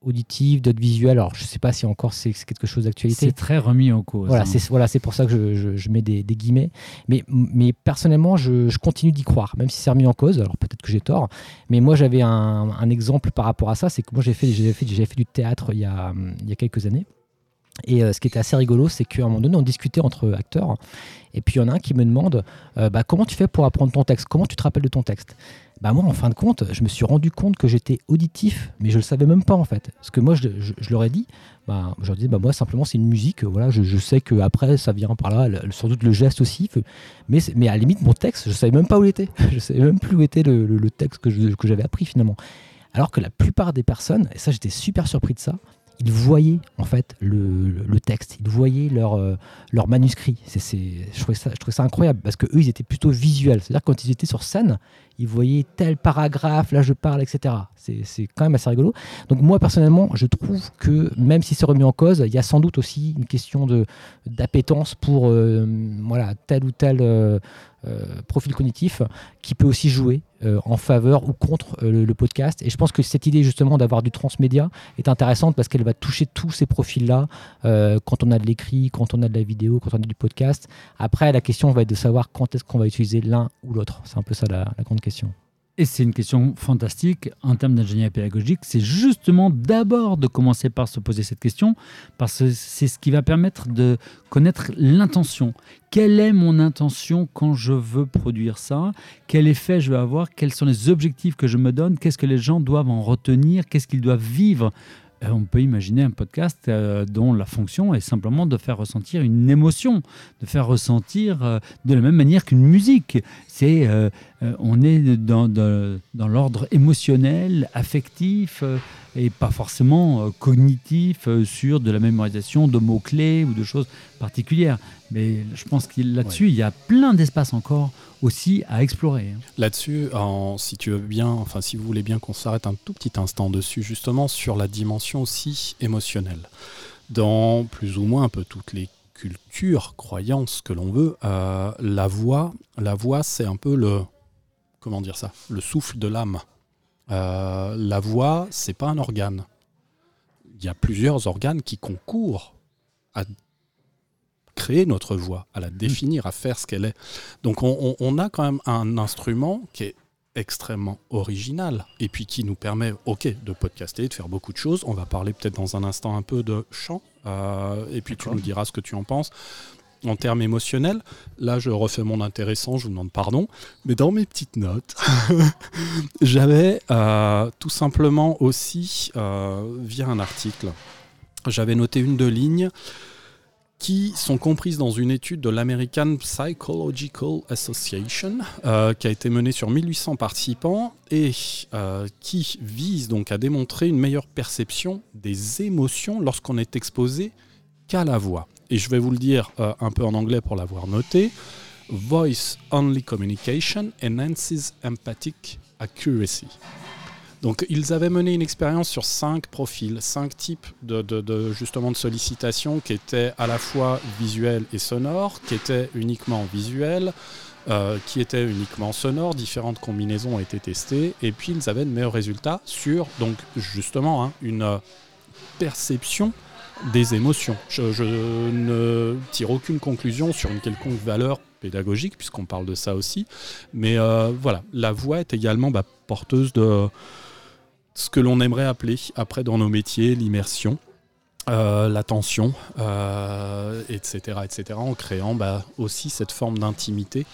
auditives, d'autres visuelles. Alors, je ne sais pas si encore c'est quelque chose d'actualité. C'est très remis en cause. Voilà, hein. c'est voilà, pour ça que je, je- je mets des, des guillemets. Mais, mais personnellement, je, je continue d'y croire, même si c'est remis en cause. Alors peut-être que j'ai tort. Mais moi, j'avais un, un exemple par rapport à ça. C'est que moi, j'ai fait, fait, fait du théâtre il y a, il y a quelques années. Et euh, ce qui était assez rigolo, c'est qu'à un moment donné, on discutait entre acteurs. Et puis, il y en a un qui me demande euh, bah, comment tu fais pour apprendre ton texte? Comment tu te rappelles de ton texte? Bah moi, en fin de compte, je me suis rendu compte que j'étais auditif, mais je le savais même pas en fait. Parce que moi, je, je- leur ai dit, bah, je leur disais, bah moi simplement c'est une musique, voilà, je, sais que après ça vient par là, sans doute le geste aussi, mais, mais à la limite mon texte, je savais même pas où il était, je savais même plus où était le, texte que j'avais appris finalement. Alors que la plupart des personnes, et ça j'étais super surpris de ça, ils voyaient en fait le, texte, ils voyaient leur, euh, leur manuscrit. C'est, c'est- je, trouvais ça, je trouvais ça incroyable parce que eux ils étaient plutôt visuels, c'est-à-dire quand ils étaient sur scène, ils voyaient tel paragraphe, là je parle, etc. C'est, quand même assez rigolo. Donc moi personnellement, je trouve que même si c'est remis en cause, il y a sans doute aussi une question de d'appétence pour euh, voilà tel ou tel euh, profil cognitif qui peut aussi jouer euh, en faveur ou contre euh, le, podcast. Et je pense que cette idée justement d'avoir du transmédia est intéressante parce qu'elle va toucher tous ces profils-là euh, quand on a de l'écrit, quand on a de la vidéo, quand on a du podcast. Après, la question va être de savoir quand est-ce qu'on va utiliser l'un ou l'autre. C'est un peu ça la grande question. Et c'est une question fantastique en termes d'ingénierie pédagogique. C'est justement d'abord de commencer par se poser cette question, parce que c'est ce qui va permettre de connaître l'intention. Quelle est mon intention quand je veux produire ça? Quel effet je veux avoir? Quels sont les objectifs que je me donne? Qu'est-ce que les gens doivent en retenir? Qu'est-ce qu'ils doivent vivre on peut imaginer un podcast euh, dont la fonction est simplement de faire ressentir une émotion, de faire ressentir euh, de la même manière qu'une musique. C'est, euh, euh, on est dans, dans- dans l'ordre émotionnel, affectif euh, et pas forcément euh, cognitif euh, sur de la mémorisation de mots-clés ou de choses particulières. Mais je pense que là-dessus, il y a plein d'espace encore aussi à explorer. hein. Là-dessus, si tu veux bien, enfin si vous voulez bien qu'on s'arrête un tout petit instant dessus, justement sur la dimension aussi émotionnelle. Dans plus ou moins un peu toutes les cultures, croyances que l'on veut, euh, la voix, la voix, c'est un peu le, comment dire ça, le souffle de l'âme. Euh, la voix, c'est pas un organe. Il y a plusieurs organes qui concourent à créer notre voix, à la définir, à faire ce qu'elle est. Donc on, a quand même un instrument qui est extrêmement original et puis qui nous permet, ok, de podcaster, de faire beaucoup de choses. On va parler peut-être dans un instant un peu de chant euh, et puis tu nous diras ce que tu en penses. En termes émotionnels, là je refais mon intéressant, je vous demande pardon, mais dans mes petites notes, j'avais euh, tout simplement aussi, euh, via un article, j'avais noté une deux lignes qui sont comprises dans une étude de l'American Psychological Association, euh, qui a été menée sur 1800 participants et qui vise donc à démontrer une meilleure perception des émotions lorsqu'on est exposé qu'à la voix. Et je vais vous le dire euh, un peu en anglais pour l'avoir noté. Voice only communication enhances empathic accuracy. Donc ils avaient mené une expérience sur cinq profils, cinq types de, justement de sollicitations qui étaient à la fois visuelles et sonores, qui étaient uniquement visuelles, euh, qui étaient uniquement sonores. Différentes combinaisons ont été testées et puis ils avaient de meilleurs résultats sur donc justement hein, une perception des émotions. Je, ne tire aucune conclusion sur une quelconque valeur pédagogique puisqu'on parle de ça aussi, mais euh, voilà, la voix est également bah, porteuse de ce que l'on aimerait appeler après dans nos métiers l'immersion, euh, l'attention, euh, etc., etc., en créant bah, aussi cette forme d'intimité,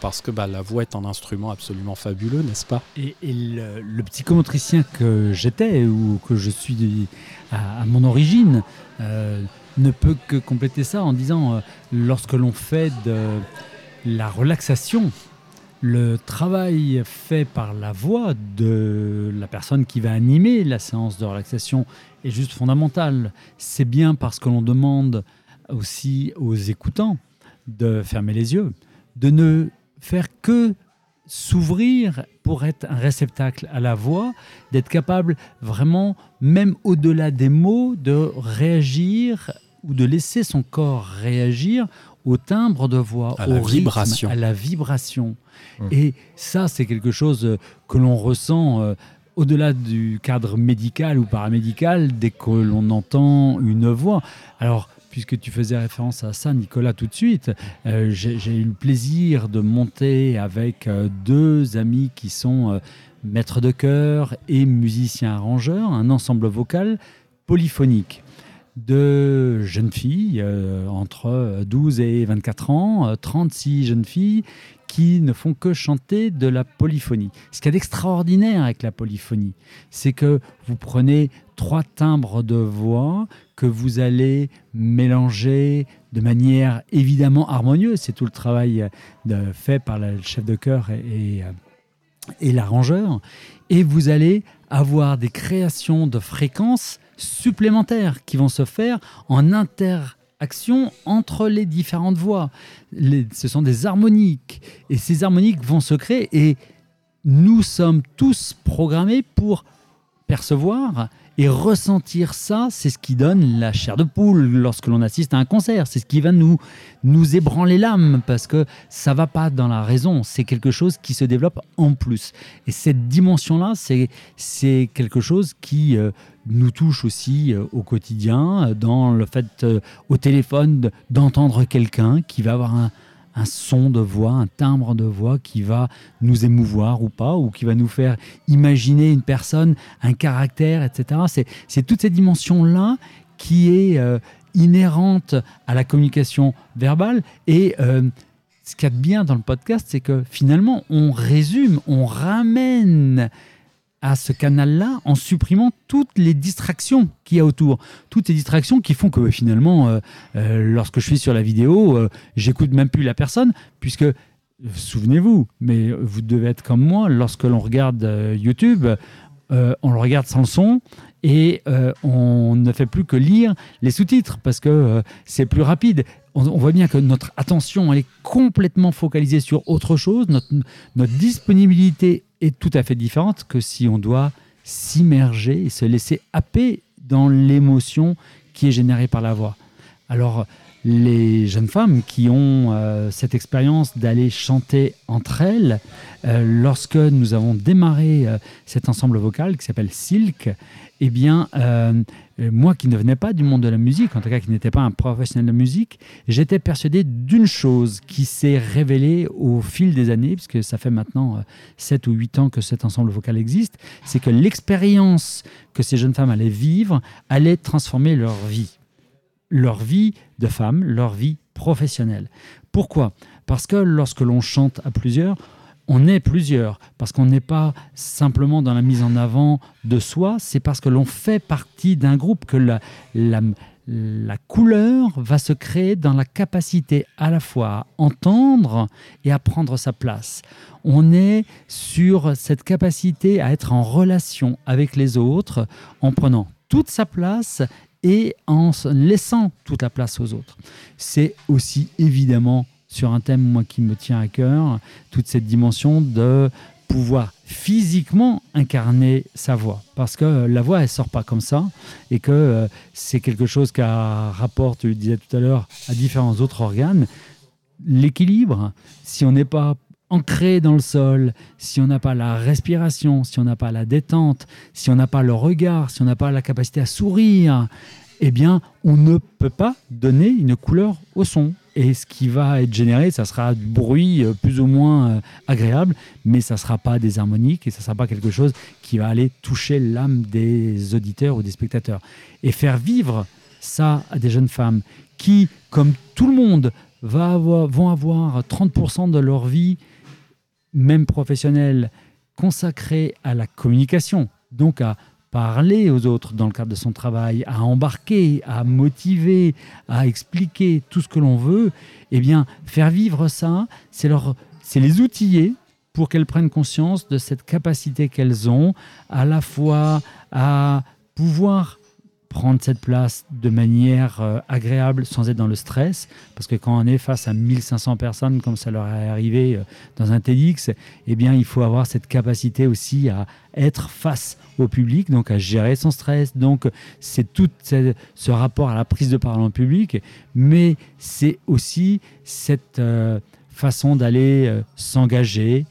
parce que bah, la voix est un instrument absolument fabuleux, n'est-ce pas? Et, le, le psychomotricien que j'étais ou que je suis à mon origine euh, ne peut que compléter ça en disant euh, lorsque l'on fait de la relaxation, le travail fait par la voix de la personne qui va animer la séance de relaxation est juste fondamental. C'est bien parce que l'on demande aussi aux écoutants de fermer les yeux, de ne faire que s'ouvrir pour être un réceptacle à la voix, d'être capable vraiment, même au-delà des mots, de réagir ou de laisser son corps réagir au timbre de voix, À au la rythme, vibration. à la vibration. Mmh. Et ça, c'est quelque chose euh, que l'on ressent euh, au-delà du cadre médical ou paramédical, dès que l'on entend une voix. Alors, puisque tu faisais référence à ça, Nicolas, tout de suite, euh, j'ai eu le plaisir de monter avec euh, deux amis qui sont euh, maîtres de chœur et musiciens arrangeurs, un ensemble vocal polyphonique de jeunes filles entre 12 et 24 ans, 36 jeunes filles qui ne font que chanter de la polyphonie. Ce qu'il y a d'extraordinaire avec la polyphonie, c'est que vous prenez trois timbres de voix que vous allez mélanger de manière évidemment harmonieuse. C'est tout le travail euh, fait par le chef de chœur et, euh, et l'arrangeur. Et vous allez avoir des créations de fréquences supplémentaires qui vont se faire en inter action entre les différentes voix. ce sont des harmoniques. Et ces harmoniques vont se créer et nous sommes tous programmés pour percevoir et ressentir ça, c'est ce qui donne la chair de poule lorsque l'on assiste à un concert. C'est ce qui va nous, nous ébranler l'âme parce que ça va pas dans la raison. C'est quelque chose qui se développe en plus. Et cette dimension-là, c'est, quelque chose qui euh, nous touche aussi euh, au quotidien, dans le fait euh, au téléphone d'entendre quelqu'un qui va avoir un, un son de voix, un timbre de voix qui va nous émouvoir ou pas, ou qui va nous faire imaginer une personne, un caractère, etc. C'est toute cette dimension-là qui est euh, inhérente à la communication verbale. Et euh, ce qu'il y a de bien dans le podcast, c'est que finalement, on résume, on ramène à ce canal-là en supprimant toutes les distractions qu'il y a autour. Toutes les distractions qui font que finalement, euh, euh, lorsque je suis sur la vidéo, euh, j'écoute même plus la personne, puisque, souvenez-vous, mais vous devez être comme moi, lorsque l'on regarde YouTube, on le regarde sans le son et on ne fait plus que lire les sous-titres parce que c'est plus rapide. On, voit bien que notre attention elle est complètement focalisée sur autre chose, notre disponibilité est tout à fait différente que si on doit s'immerger et se laisser happer dans l'émotion qui est générée par la voix. Alors, les jeunes femmes qui ont euh, cette expérience d'aller chanter entre elles, euh, lorsque nous avons démarré euh, cet ensemble vocal qui s'appelle Silk, eh bien, moi qui ne venais pas du monde de la musique, en tout cas qui n'était pas un professionnel de musique, j'étais persuadé d'une chose qui s'est révélée au fil des années, puisque ça fait maintenant 7 ou 8 ans que cet ensemble vocal existe, c'est que l'expérience que ces jeunes femmes allaient vivre allait transformer leur vie leur vie de femme, leur vie professionnelle. Pourquoi? Parce que lorsque l'on chante à plusieurs, on est plusieurs, parce qu'on n'est pas simplement dans la mise en avant de soi, c'est parce que l'on fait partie d'un groupe que la, la, couleur va se créer dans la capacité à la fois à entendre et à prendre sa place. On est sur cette capacité à être en relation avec les autres en prenant toute sa place et en laissant toute la place aux autres. C'est aussi évidemment sur un thème moi qui me tient à cœur, toute cette dimension de pouvoir physiquement incarner sa voix. Parce que la voix, elle sort pas comme ça, et que euh, c'est quelque chose qui rapporte, je le disais tout à l'heure, à différents autres organes. L'équilibre, si on n'est pas ancré dans le sol, si on n'a pas la respiration, si on n'a pas la détente, si on n'a pas le regard, si on n'a pas la capacité à sourire, eh bien, on ne peut pas donner une couleur au son. Et ce qui va être généré, ça sera du bruit euh, plus ou moins euh, agréable, mais ça ne sera pas des harmoniques et ça ne sera pas quelque chose qui va aller toucher l'âme des auditeurs ou des spectateurs. Et faire vivre ça à des jeunes femmes qui, comme tout le monde, vont avoir 30% de leur vie même professionnel, consacré à la communication, donc à parler aux autres dans le cadre de son travail, à embarquer, à motiver, à expliquer tout ce que l'on veut, eh bien, faire vivre ça, c'est leur, c'est les outiller pour qu'elles prennent conscience de cette capacité qu'elles ont, à la fois à pouvoir prendre cette place de manière euh, agréable sans être dans le stress. Parce que quand on est face à 1500 personnes, comme ça leur est arrivé euh, dans un TEDx, eh bien, il faut avoir cette capacité aussi à être face au public, donc à gérer son stress. Donc, c'est tout ce rapport à la prise de parole en public, mais c'est aussi cette euh, façon d'aller s'engager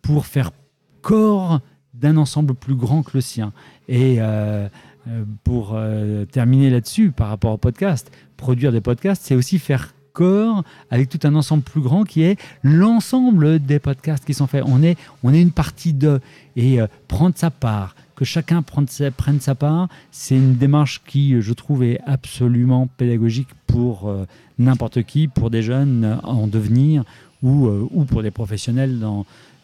pour faire corps d'un ensemble plus grand que le sien. Et pour euh, terminer là-dessus, par rapport au podcast, produire des podcasts, c'est aussi faire corps avec tout un ensemble plus grand qui est l'ensemble des podcasts qui sont faits. On est, on est une partie de et euh, prendre sa part, que chacun prenne sa, part, c'est une démarche qui, je trouve, est absolument pédagogique pour euh, n'importe qui, pour des jeunes en devenir ou, euh, ou pour des professionnels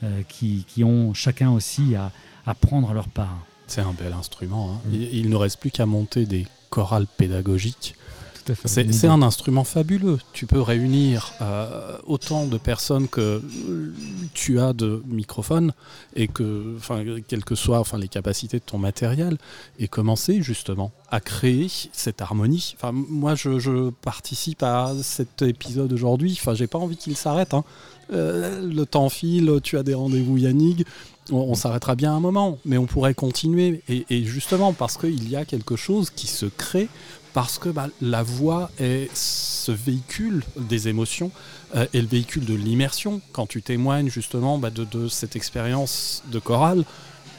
euh, qui, qui ont chacun aussi à, à prendre leur part. C'est un bel instrument. hein. Mm. Il, il ne reste plus qu'à monter des chorales pédagogiques. C'est un instrument fabuleux. Tu peux réunir euh, autant de personnes que tu as de microphones et que, enfin, quelles que soient enfin, les capacités de ton matériel, et commencer justement à créer cette harmonie. Enfin, moi, je, participe à cet épisode aujourd'hui. Enfin, j'ai pas envie qu'il s'arrête. hein. Euh, le temps file. Tu as des rendez-vous, Yannick. On, s'arrêtera bien un moment, mais on pourrait continuer. Et justement, parce qu'il y a quelque chose qui se crée parce que bah, la voix est ce véhicule des émotions euh, et le véhicule de l'immersion. Quand tu témoignes justement bah, de, cette expérience de chorale,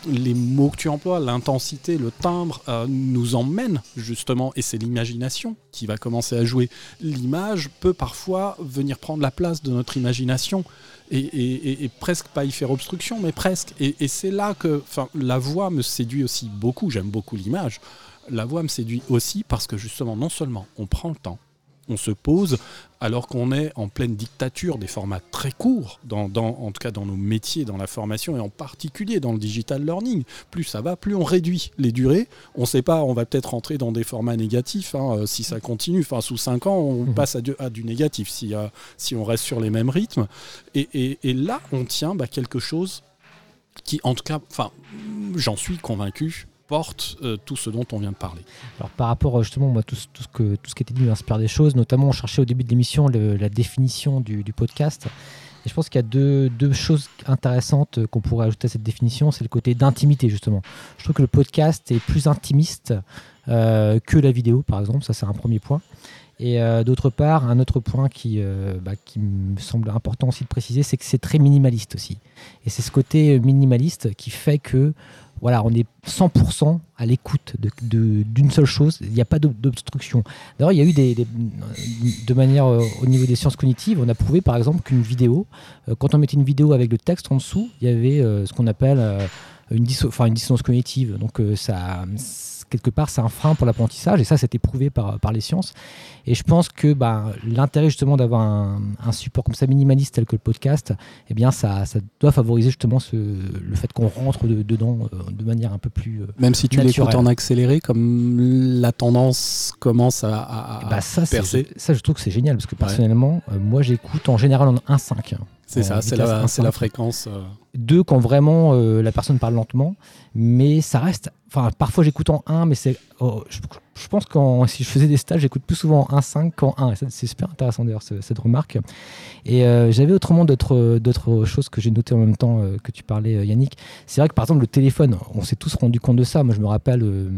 les mots que tu emploies, l'intensité, le timbre euh, nous emmènent justement, et c'est l'imagination qui va commencer à jouer. L'image peut parfois venir prendre la place de notre imagination et, et- presque pas y faire obstruction, mais presque. Et, c'est là que la voix me séduit aussi beaucoup, j'aime beaucoup l'image. La voix me séduit aussi parce que justement, non seulement on prend le temps, on se pose, alors qu'on est en pleine dictature des formats très courts, dans, dans- en tout cas dans nos métiers, dans la formation et en particulier dans le digital learning. Plus ça va, plus on réduit les durées. On ne sait pas, on va peut-être rentrer dans des formats négatifs hein, euh, si ça continue. Enfin, sous 5 ans, on Mhm. passe à du, à du négatif si, euh, si on reste sur les mêmes rythmes. Et, et- et là, on tient bah, quelque chose qui, en tout cas, enfin, j'en suis convaincu, porte euh, tout ce dont on vient de parler. Alors par rapport euh, justement moi tout, ce- que tout ce qui était dit m'inspire des choses, notamment on cherchait au début de l'émission la définition du, podcast. Et je pense qu'il y a deux, deux choses intéressantes euh, qu'on pourrait ajouter à cette définition, c'est le côté d'intimité justement. Je trouve que le podcast est plus intimiste que la vidéo par exemple, ça c'est un premier point. Et d'autre part, un autre point qui, bah, qui me semble important aussi de préciser, c'est que c'est très minimaliste aussi. Et c'est ce côté minimaliste qui fait que voilà, on est 100% à l'écoute d'une seule chose. Il n'y a pas d'ob- d'obstruction. D'ailleurs, il y a eu des, des- de manière euh, au niveau des sciences cognitives, on a prouvé par exemple qu'une vidéo, euh, quand on mettait une vidéo avec le texte en dessous, il y avait euh, ce qu'on appelle une, disso- une dissonance cognitive. Donc ça, quelque part, c'est un frein pour l'apprentissage et ça, c'était prouvé par, par les sciences. Et je pense que bah, l'intérêt justement d'avoir un, un support comme ça minimaliste tel que le podcast, eh bien, ça, ça doit favoriser justement ce, le fait qu'on rentre de- dedans euh, de manière un peu plus. euh, Même si tu l'écoutes en accéléré, comme la tendance commence à, à- à bah, ça, c'est- percer. ça, je trouve que c'est génial parce que personnellement, euh, moi, j'écoute en général en 1.5. C'est Euh, ça, c'est la, c'est la 1.5. fréquence. euh, Deux quand vraiment euh, la personne parle lentement, mais ça reste. Enfin, parfois j'écoute en 1, mais c'est. oh, je, je pense que si je faisais des stages, j'écoute plus souvent en 1.5 qu'en 1. Et ça, C'est super intéressant d'ailleurs ce- cette remarque. Et euh, j'avais autrement d'autres choses que j'ai notées en même temps euh, que tu parlais, euh, Yannick. C'est vrai que par exemple le téléphone, on s'est tous rendu compte de ça. Moi, je me rappelle, euh,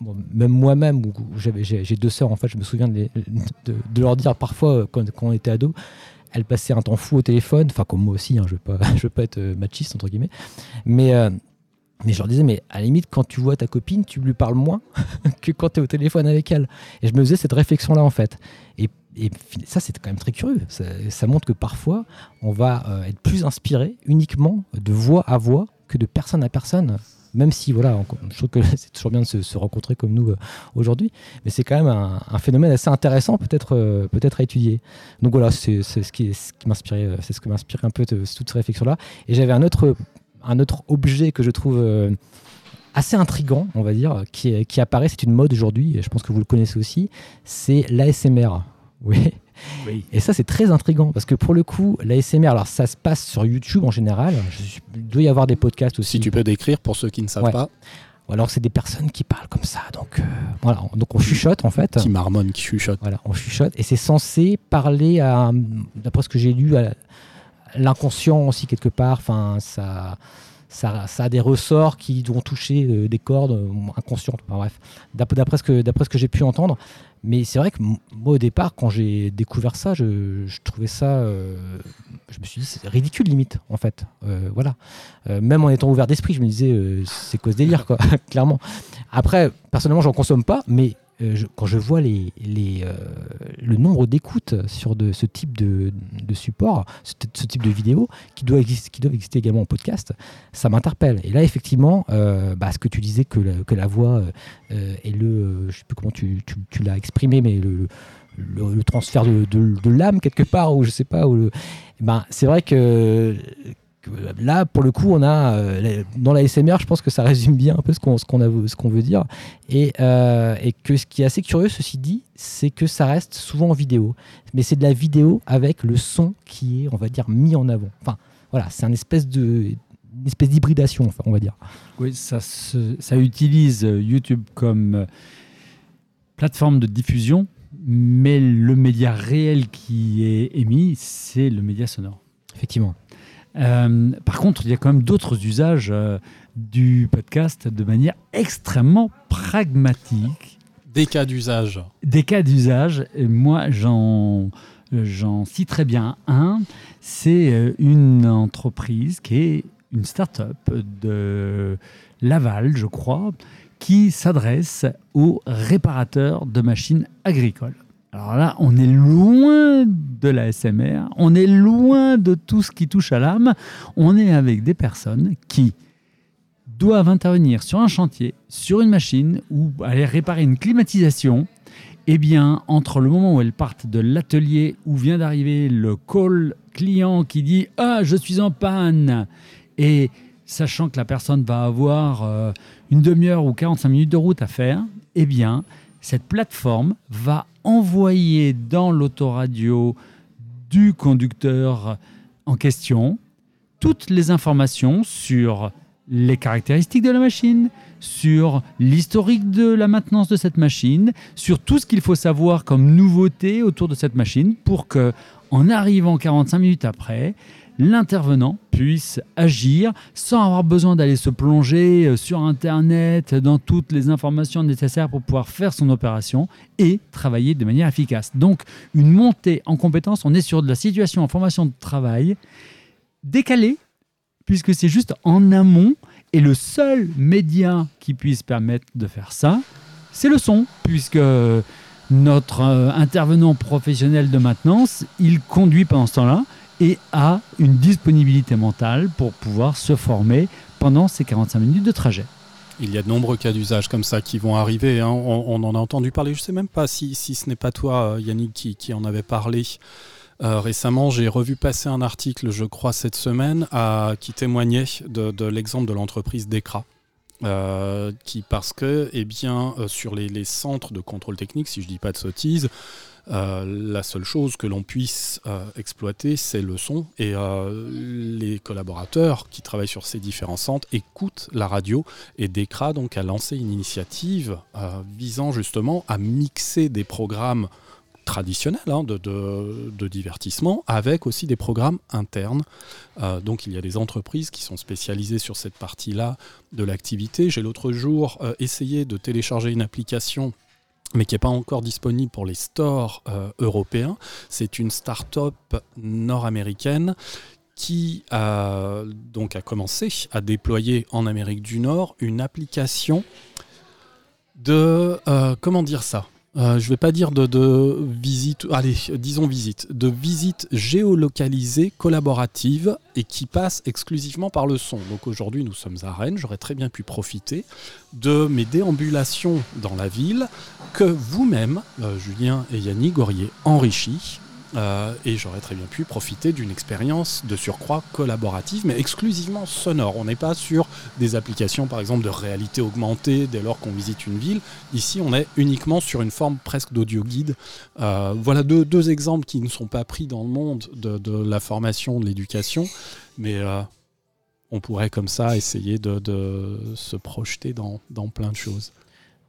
bon, même moi-même, où j'ai deux sœurs en fait, je me souviens de, les- de- de leur dire parfois euh, quand, quand on était ado. Elles passaient un temps fou au téléphone, enfin comme moi aussi, hein, je ne veux, veux pas être euh, machiste entre guillemets, mais, euh, mais je leur disais, mais à la limite, quand tu vois ta copine, tu lui parles moins que quand tu es au téléphone avec elle. Et je me faisais cette réflexion-là, en fait. Et, ça, c'est quand même très curieux. Ça, ça montre que parfois, on va euh, être plus inspiré uniquement de voix à voix que de personne à personne. Même si, voilà, je trouve que c'est toujours bien de se, se rencontrer comme nous euh, aujourd'hui, mais c'est quand même un, phénomène assez intéressant, peut-être euh, peut-être à étudier. Donc voilà, c'est ce qui, ce m'inspirait, euh, c'est ce un peu de, toute ces réflexions-là. Et j'avais un autre, un autre objet que je trouve assez intrigant, on va dire, qui, qui apparaît, c'est une mode aujourd'hui, je pense que vous le connaissez aussi, c'est l'ASMR. Oui. Oui. Et ça, c'est très intrigant parce que pour le coup, l'ASMR, alors ça se passe sur YouTube en général. Je il doit y avoir des podcasts aussi. Si tu peux décrire pour ceux qui ne savent Ouais. pas, Ou alors c'est des personnes qui parlent comme ça. Donc euh, voilà, donc on chuchote en fait. qui marmonne, qui chuchote. Voilà, on chuchote et c'est censé parler à, d'après ce que j'ai lu, à l'inconscient aussi quelque part. Enfin, ça, ça, ça a des ressorts qui vont toucher euh, des cordes euh, inconscientes. Enfin, bref, d'ap- d'après ce que, d'après ce que j'ai pu entendre. Mais c'est vrai que moi, au départ, quand j'ai découvert ça, je, je trouvais ça. euh, je me suis dit, c'est ridicule limite, en fait. Euh, voilà. Euh, même en étant ouvert d'esprit, je me disais, c'est ce délire, quoi, clairement. Après, personnellement, j'en consomme pas, mais je- quand je vois les, les, euh, le nombre d'écoutes sur ce type de, support, ce, type de vidéo, qui, doit exister, également en podcast, ça m'interpelle. Et là, effectivement, euh, bah, ce que tu disais, que la, voix euh, euh, et le. euh, je sais plus comment tu, l'as exprimé, mais le. transfert de, l'âme quelque part ou je sais pas ou le- eh ben c'est vrai que là pour le coup on a euh, dans la SMR je pense que ça résume bien un peu ce qu'on ce qu'on veut dire. Et, euh, et que ce qui est assez curieux ceci dit c'est que ça reste souvent en vidéo. Mais c'est de la vidéo avec le son qui est on va dire mis en avant. Enfin voilà c'est un espèce de une espèce d'hybridation enfin, on va dire. Oui, ça, se- ça utilise euh, YouTube comme plateforme de diffusion, mais le média réel qui est émis, c'est le média sonore. effectivement Euh, par contre, il y a quand même d'autres usages euh, du podcast de manière extrêmement pragmatique. Des cas d'usage. Des cas d'usage, et moi j'en j'en citerai bien un, c'est euh, une entreprise qui est une start-up de Laval, je crois, qui s'adresse aux réparateurs de machines agricoles. Alors là, on est loin de la SMR, on est loin de tout ce qui touche à l'âme, on est avec des personnes qui doivent intervenir sur un chantier, sur une machine ou aller réparer une climatisation, eh bien, entre le moment où elles partent de l'atelier où vient d'arriver le call client qui dit Ah, je suis en panne! Et sachant que la personne va avoir euh, une demi-heure ou 45 minutes de route à faire, eh bien, cette plateforme va envoyer dans l'autoradio du conducteur en question toutes les informations sur les caractéristiques de la machine, sur l'historique de la maintenance de cette machine, sur tout ce qu'il faut savoir comme nouveauté autour de cette machine pour que, en arrivant 45 minutes après, l'intervenant puisse agir sans avoir besoin d'aller se plonger euh, sur Internet dans toutes les informations nécessaires pour pouvoir faire son opération et travailler de manière efficace. Donc, une montée en compétence, on est sur de la situation en formation de travail décalée, puisque c'est juste en amont, et le seul média qui puisse permettre de faire ça, c'est le son, puisque notre euh, intervenant professionnel de maintenance, il conduit pendant ce temps-là et a une disponibilité mentale pour pouvoir se former pendant ces 45 minutes de trajet. Il y a de nombreux cas d'usage comme ça qui vont arriver. hein. On, en a entendu parler. Je ne sais même pas si, si ce n'est pas toi, euh, Yannick, qui, en avait parlé. Euh, récemment, j'ai revu passer un article, je crois, cette semaine, qui témoignait de, l'exemple de l'entreprise Decra. Euh, qui parce que eh bien sur les, centres de contrôle technique si je dis pas de sottises euh, la seule chose que l'on puisse euh, exploiter, c'est le son. Et euh, les collaborateurs qui travaillent sur ces différents centres écoutent la radio. Et Decra donc, a lancé une initiative visant justement à mixer des programmes traditionnels hein, de, divertissement avec aussi des programmes internes. Donc il y a des entreprises qui sont spécialisées sur cette partie-là de l'activité. J'ai l'autre jour essayé de télécharger une application mais qui n'est pas encore disponible pour les stores euh, européens. C'est une start-up nord-américaine qui a, donc commencé à déployer en Amérique du Nord une application de... euh, comment dire ça? Euh, je ne vais pas dire de, de visite, allez, disons visite, de visite géolocalisée collaborative et qui passe exclusivement par le son. Donc aujourd'hui, nous sommes à Rennes, j'aurais très bien pu profiter de mes déambulations dans la ville que vous-même, euh, Julien et Yannick, auriez enrichi. Euh, et j'aurais très bien pu profiter d'une expérience de surcroît collaborative, mais exclusivement sonore. On n'est pas sur des applications, par exemple, de réalité augmentée dès lors qu'on visite une ville. Ici, on est uniquement sur une forme presque d'audio guide. Euh, voilà deux, exemples qui ne sont pas pris dans le monde de, la formation, de l'éducation, mais euh, on pourrait comme ça essayer de, de se projeter dans, dans plein de choses.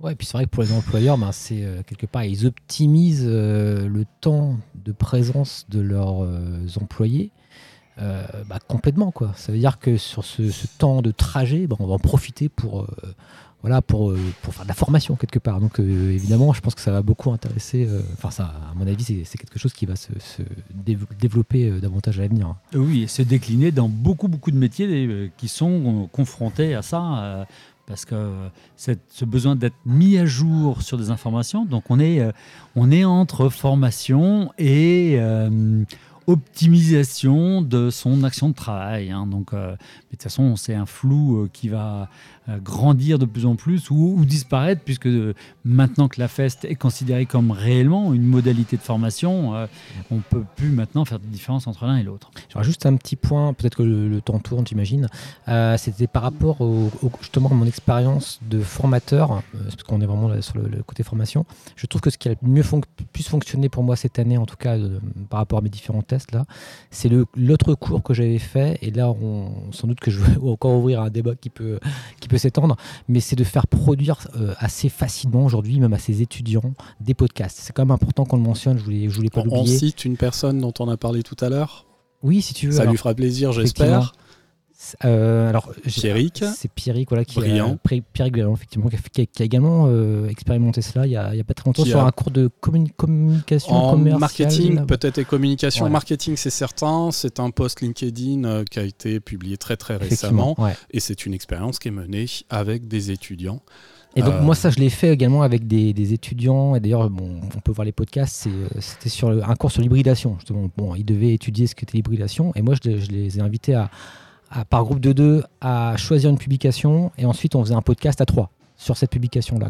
Ouais, et puis c'est vrai que pour les employeurs, ben, c'est euh, quelque part, ils optimisent euh, le temps de présence de leurs euh, employés bah, complètement quoi. Ça veut dire que sur ce, temps de trajet, bah, on va en profiter pour voilà, pour, pour faire de la formation quelque part. Donc évidemment, je pense que ça va beaucoup intéresser. Enfin, ça, à mon avis, c'est quelque chose qui va se, développer davantage à l'avenir. Oui, et se décliner dans beaucoup, beaucoup de métiers qui sont confrontés à ça. Parce que ce besoin d'être mis à jour sur des informations, donc on est, on est entre formation et optimisation de son action de travail. Hein. Donc, de toute façon, c'est un flou qui va grandir de plus en plus ou, disparaître, puisque euh, maintenant que la FEST est considérée comme réellement une modalité de formation, euh, on ne peut plus maintenant faire de différence entre l'un et l'autre. J'aurais juste un petit point, peut-être que le, temps tourne, j'imagine. Euh, c'était par rapport justement à mon expérience de formateur, parce qu'on est vraiment sur le, côté formation. Je trouve que ce qui a mieux plus fonctionné pour moi cette année, en tout cas par rapport à mes différents tests c'est l'autre cours que j'avais fait. Et là, sans doute que je vais encore ouvrir un débat qui peut s'étendre, mais c'est de faire produire euh, assez facilement aujourd'hui, même à ses étudiants, des podcasts. C'est quand même important qu'on le mentionne, je voulais, je voulais pas l'oublier. On cite une personne dont on a parlé tout à l'heure Oui, si tu veux. Ça lui fera plaisir, j'espère. Euh, alors, Pierrick. C'est Pierrick, voilà, qui a, Pierrick effectivement, qui a, également euh, expérimenté cela il y, a, pas très longtemps sur un cours de communication en marketing, peut-être et communication. Marketing, c'est certain. C'est un post LinkedIn euh, qui a été publié très très récemment, et c'est une expérience qui est menée avec des étudiants. Et donc moi ça je l'ai fait également avec des, étudiants. Et d'ailleurs bon, on peut voir les podcasts. C'était sur un cours sur l'hybridation justement. Bon ils devaient étudier ce qu'était l'hybridation. Et moi je les ai invités à, par groupe de deux à choisir une publication et ensuite on faisait un podcast à trois sur cette publication-là.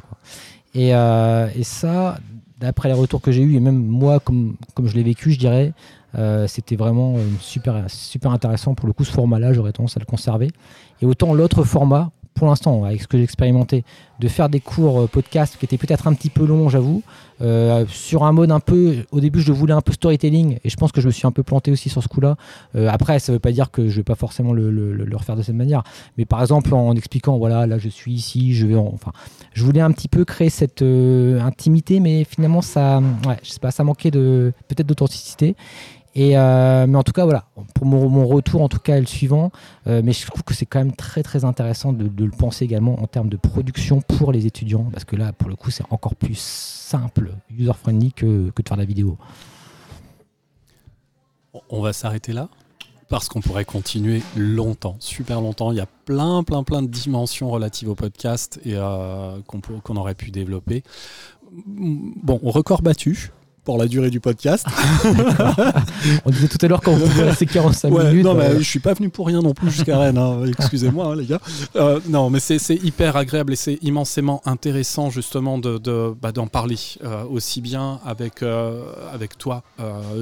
Et, euh, et, ça, d'après les retours que j'ai eus, et même moi, comme, comme je l'ai vécu, je dirais, euh, c'était vraiment super, super intéressant. Pour le coup, ce format-là, j'aurais tendance à le conserver. Et autant l'autre format, pour l'instant, avec ce que j'ai expérimenté, de faire des cours euh, podcast qui étaient peut-être un petit peu longs, j'avoue, euh, sur un mode un peu. Au début, je voulais un peu storytelling et je pense que je me suis un peu planté aussi sur ce coup-là. Euh, après, ça ne veut pas dire que je vais pas forcément le, refaire de cette manière, mais par exemple en expliquant, voilà, là je suis ici, je vais. Enfin, je voulais un petit peu créer cette intimité, mais finalement, ça, ouais, je sais pas, ça manquait peut-être d'authenticité. Euh, mais en tout cas, voilà, pour mon, retour, en tout cas, est le suivant. Euh, mais je trouve que c'est quand même très très intéressant de, le penser également en termes de production pour les étudiants, parce que là, pour le coup, c'est encore plus simple, user-friendly que, que de faire la vidéo. On va s'arrêter là parce qu'on pourrait continuer longtemps, super longtemps. Il y a plein, plein, plein de dimensions relatives au podcast et euh, qu'on aurait pu développer. Bon, record battu pour la durée du podcast. on disait tout à l'heure qu'on pouvait rester 45 minutes. Non, mais euh. je suis pas venu pour rien non plus jusqu'à Rennes. Hein. Excusez-moi, hein, les gars. Euh, non, mais c'est hyper agréable et c'est immensément intéressant justement d'en de, bah, parler euh, aussi bien avec, avec toi,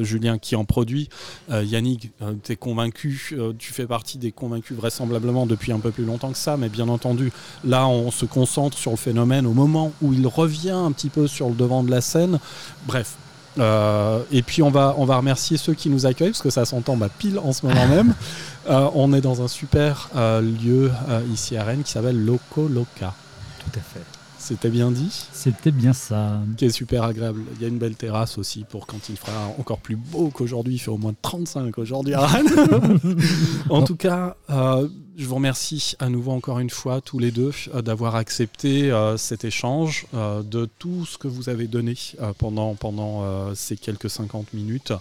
Julien, qui en produit. Yannick, tu es convaincu, tu fais partie des convaincus vraisemblablement depuis un peu plus longtemps que ça, mais bien entendu, là, on se concentre sur le phénomène au moment où il revient un petit peu sur le devant de la scène. Bref, euh, et puis on va, on va remercier ceux qui nous accueillent parce que ça s'entend bah, pile en ce moment même. Euh, on est dans un super euh, lieu ici à Rennes qui s'appelle Loco Loca. Tout à fait. C'était bien dit C'était bien ça. Qui est super agréable. Il y a une belle terrasse aussi pour quand il fera encore plus beau qu'aujourd'hui. Il fait au moins 35 aujourd'hui à Rennes. en tout cas, euh, je vous remercie à nouveau encore une fois tous les deux euh, d'avoir accepté euh, cet échange, de tout ce que vous avez donné pendant, pendant ces quelques 50 minutes,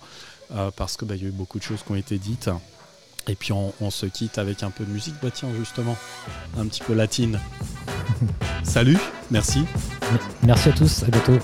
parce qu'il bah, y a eu beaucoup de choses qui ont été dites. Et puis on, on, se quitte avec un peu de musique, bah tiens justement, un petit peu latine. Salut, merci. Merci à tous, à bientôt.